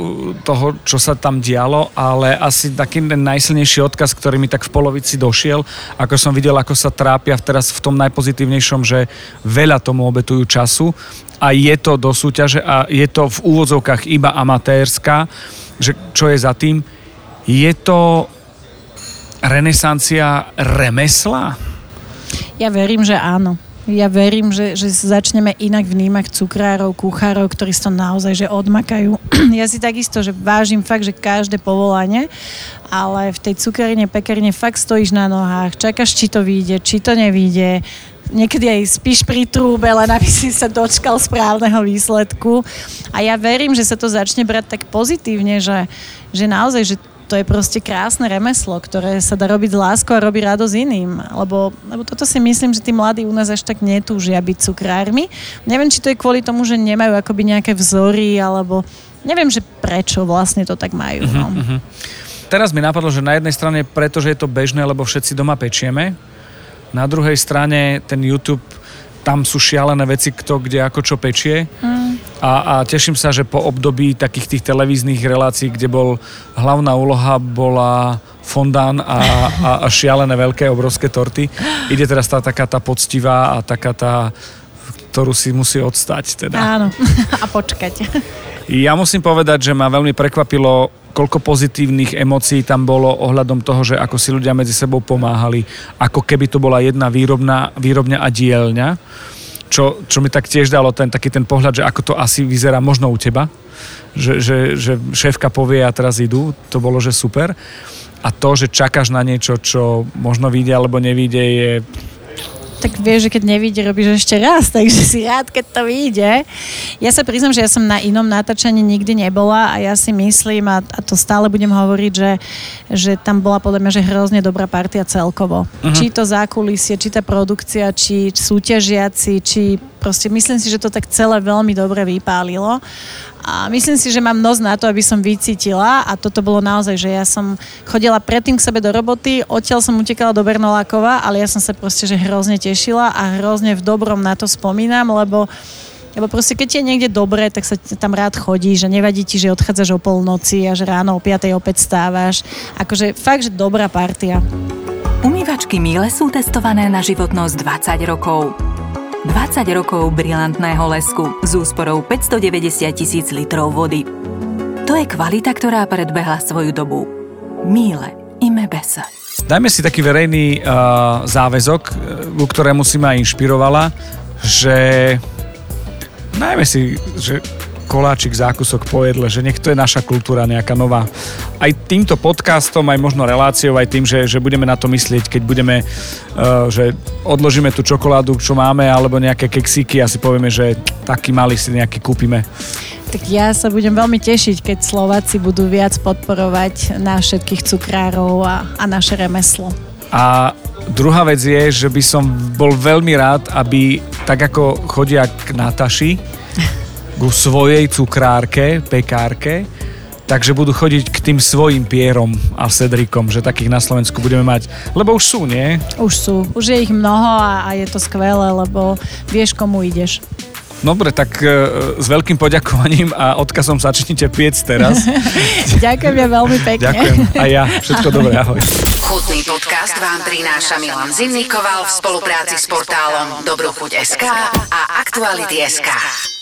toho, čo sa tam dialo, ale asi taký ten najsilnejší odkaz, ktorý mi tak v polovici došiel, ako som videl, ako sa trápia teraz v tom najpozitívnejšom, že veľa tomu obetujú času. A je to do súťaže a je to v úvodzovkách iba amatérska, že čo je za tým, je to renesancia remesla? Ja verím, že áno ja verím, že, že začneme inak vnímať cukrárov, kuchárov, ktorí to naozaj že odmakajú. ja si takisto, že vážim fakt, že každé povolanie, ale v tej cukrárine, pekarine fakt stojíš na nohách, čakáš, či to vyjde, či to nevyjde, niekedy aj spíš pri trúbe, len aby si sa dočkal správneho výsledku. A ja verím, že sa to začne brať tak pozitívne, že, že naozaj, že to je proste krásne remeslo, ktoré sa dá robiť s láskou a robí radosť iným. Lebo, lebo toto si myslím, že tí mladí u nás až tak netúžia byť cukrármi. Neviem, či to je kvôli tomu, že nemajú akoby nejaké vzory, alebo neviem, že prečo vlastne to tak majú. No. Uh-huh, uh-huh. Teraz mi napadlo, že na jednej strane preto, že je to bežné, lebo všetci doma pečieme. Na druhej strane ten YouTube tam sú šialené veci, kto kde ako čo pečie. Mm. A, a teším sa, že po období takých tých televíznych relácií, kde bol hlavná úloha bola fondán a, a, a šialené veľké, obrovské torty. Ide teraz tá taká tá poctivá a taká tá, ktorú si musí odstať. Teda. Áno, a počkať. Ja musím povedať, že ma veľmi prekvapilo koľko pozitívnych emócií tam bolo ohľadom toho, že ako si ľudia medzi sebou pomáhali, ako keby to bola jedna výrobná, výrobňa a dielňa, čo, čo mi tak tiež dalo ten, taký ten pohľad, že ako to asi vyzerá možno u teba, že, že, že šéfka povie a teraz idú, to bolo, že super. A to, že čakáš na niečo, čo možno vyjde alebo nevyjde, je tak vieš, že keď nevíde, robíš ešte raz, takže si rád, keď to vyjde. Ja sa priznam, že ja som na inom natáčaní nikdy nebola a ja si myslím, a, a to stále budem hovoriť, že, že tam bola podľa mňa, že hrozne dobrá partia celkovo. Uh-huh. Či to zákulisie, či tá produkcia, či súťažiaci, či proste myslím si, že to tak celé veľmi dobre vypálilo. A myslím si, že mám nos na to, aby som vycítila a toto bolo naozaj, že ja som chodila predtým k sebe do roboty, odtiaľ som utekala do Bernolákova, ale ja som sa proste že hrozne tešila a hrozne v dobrom na to spomínam, lebo lebo proste keď je niekde dobre, tak sa tam rád chodí, že nevadí ti, že odchádzaš o polnoci a že ráno o 5. opäť stávaš. Akože fakt, že dobrá partia. Umývačky Miele sú testované na životnosť 20 rokov. 20 rokov brilantného lesku s úsporou 590 tisíc litrov vody. To je kvalita, ktorá predbehla svoju dobu. Míle, ime besa. Dajme si taký verejný uh, záväzok, ku ktorému si ma inšpirovala, že najmä si, že koláčik, zákusok po jedle, že nech to je naša kultúra nejaká nová. Aj týmto podcastom, aj možno reláciou, aj tým, že, že budeme na to myslieť, keď budeme, uh, že odložíme tú čokoládu, čo máme, alebo nejaké keksíky a si povieme, že taký malý si nejaký kúpime. Tak ja sa budem veľmi tešiť, keď Slováci budú viac podporovať na všetkých cukrárov a, a naše remeslo. A druhá vec je, že by som bol veľmi rád, aby tak ako chodia k Nataši, ku svojej cukrárke, pekárke, takže budú chodiť k tým svojim pierom a sedrikom, že takých na Slovensku budeme mať. Lebo už sú, nie? Už sú. Už je ich mnoho a, a je to skvelé, lebo vieš, komu ideš. Dobre, tak e, s veľkým poďakovaním a odkazom začnite piec teraz. Ďakujem ja veľmi pekne. Ďakujem. A ja. Všetko dobré, ahoj. Chutný podcast vám prináša Milan Zimnikoval v spolupráci s portálom Dobrochuť.sk a Aktuality.sk.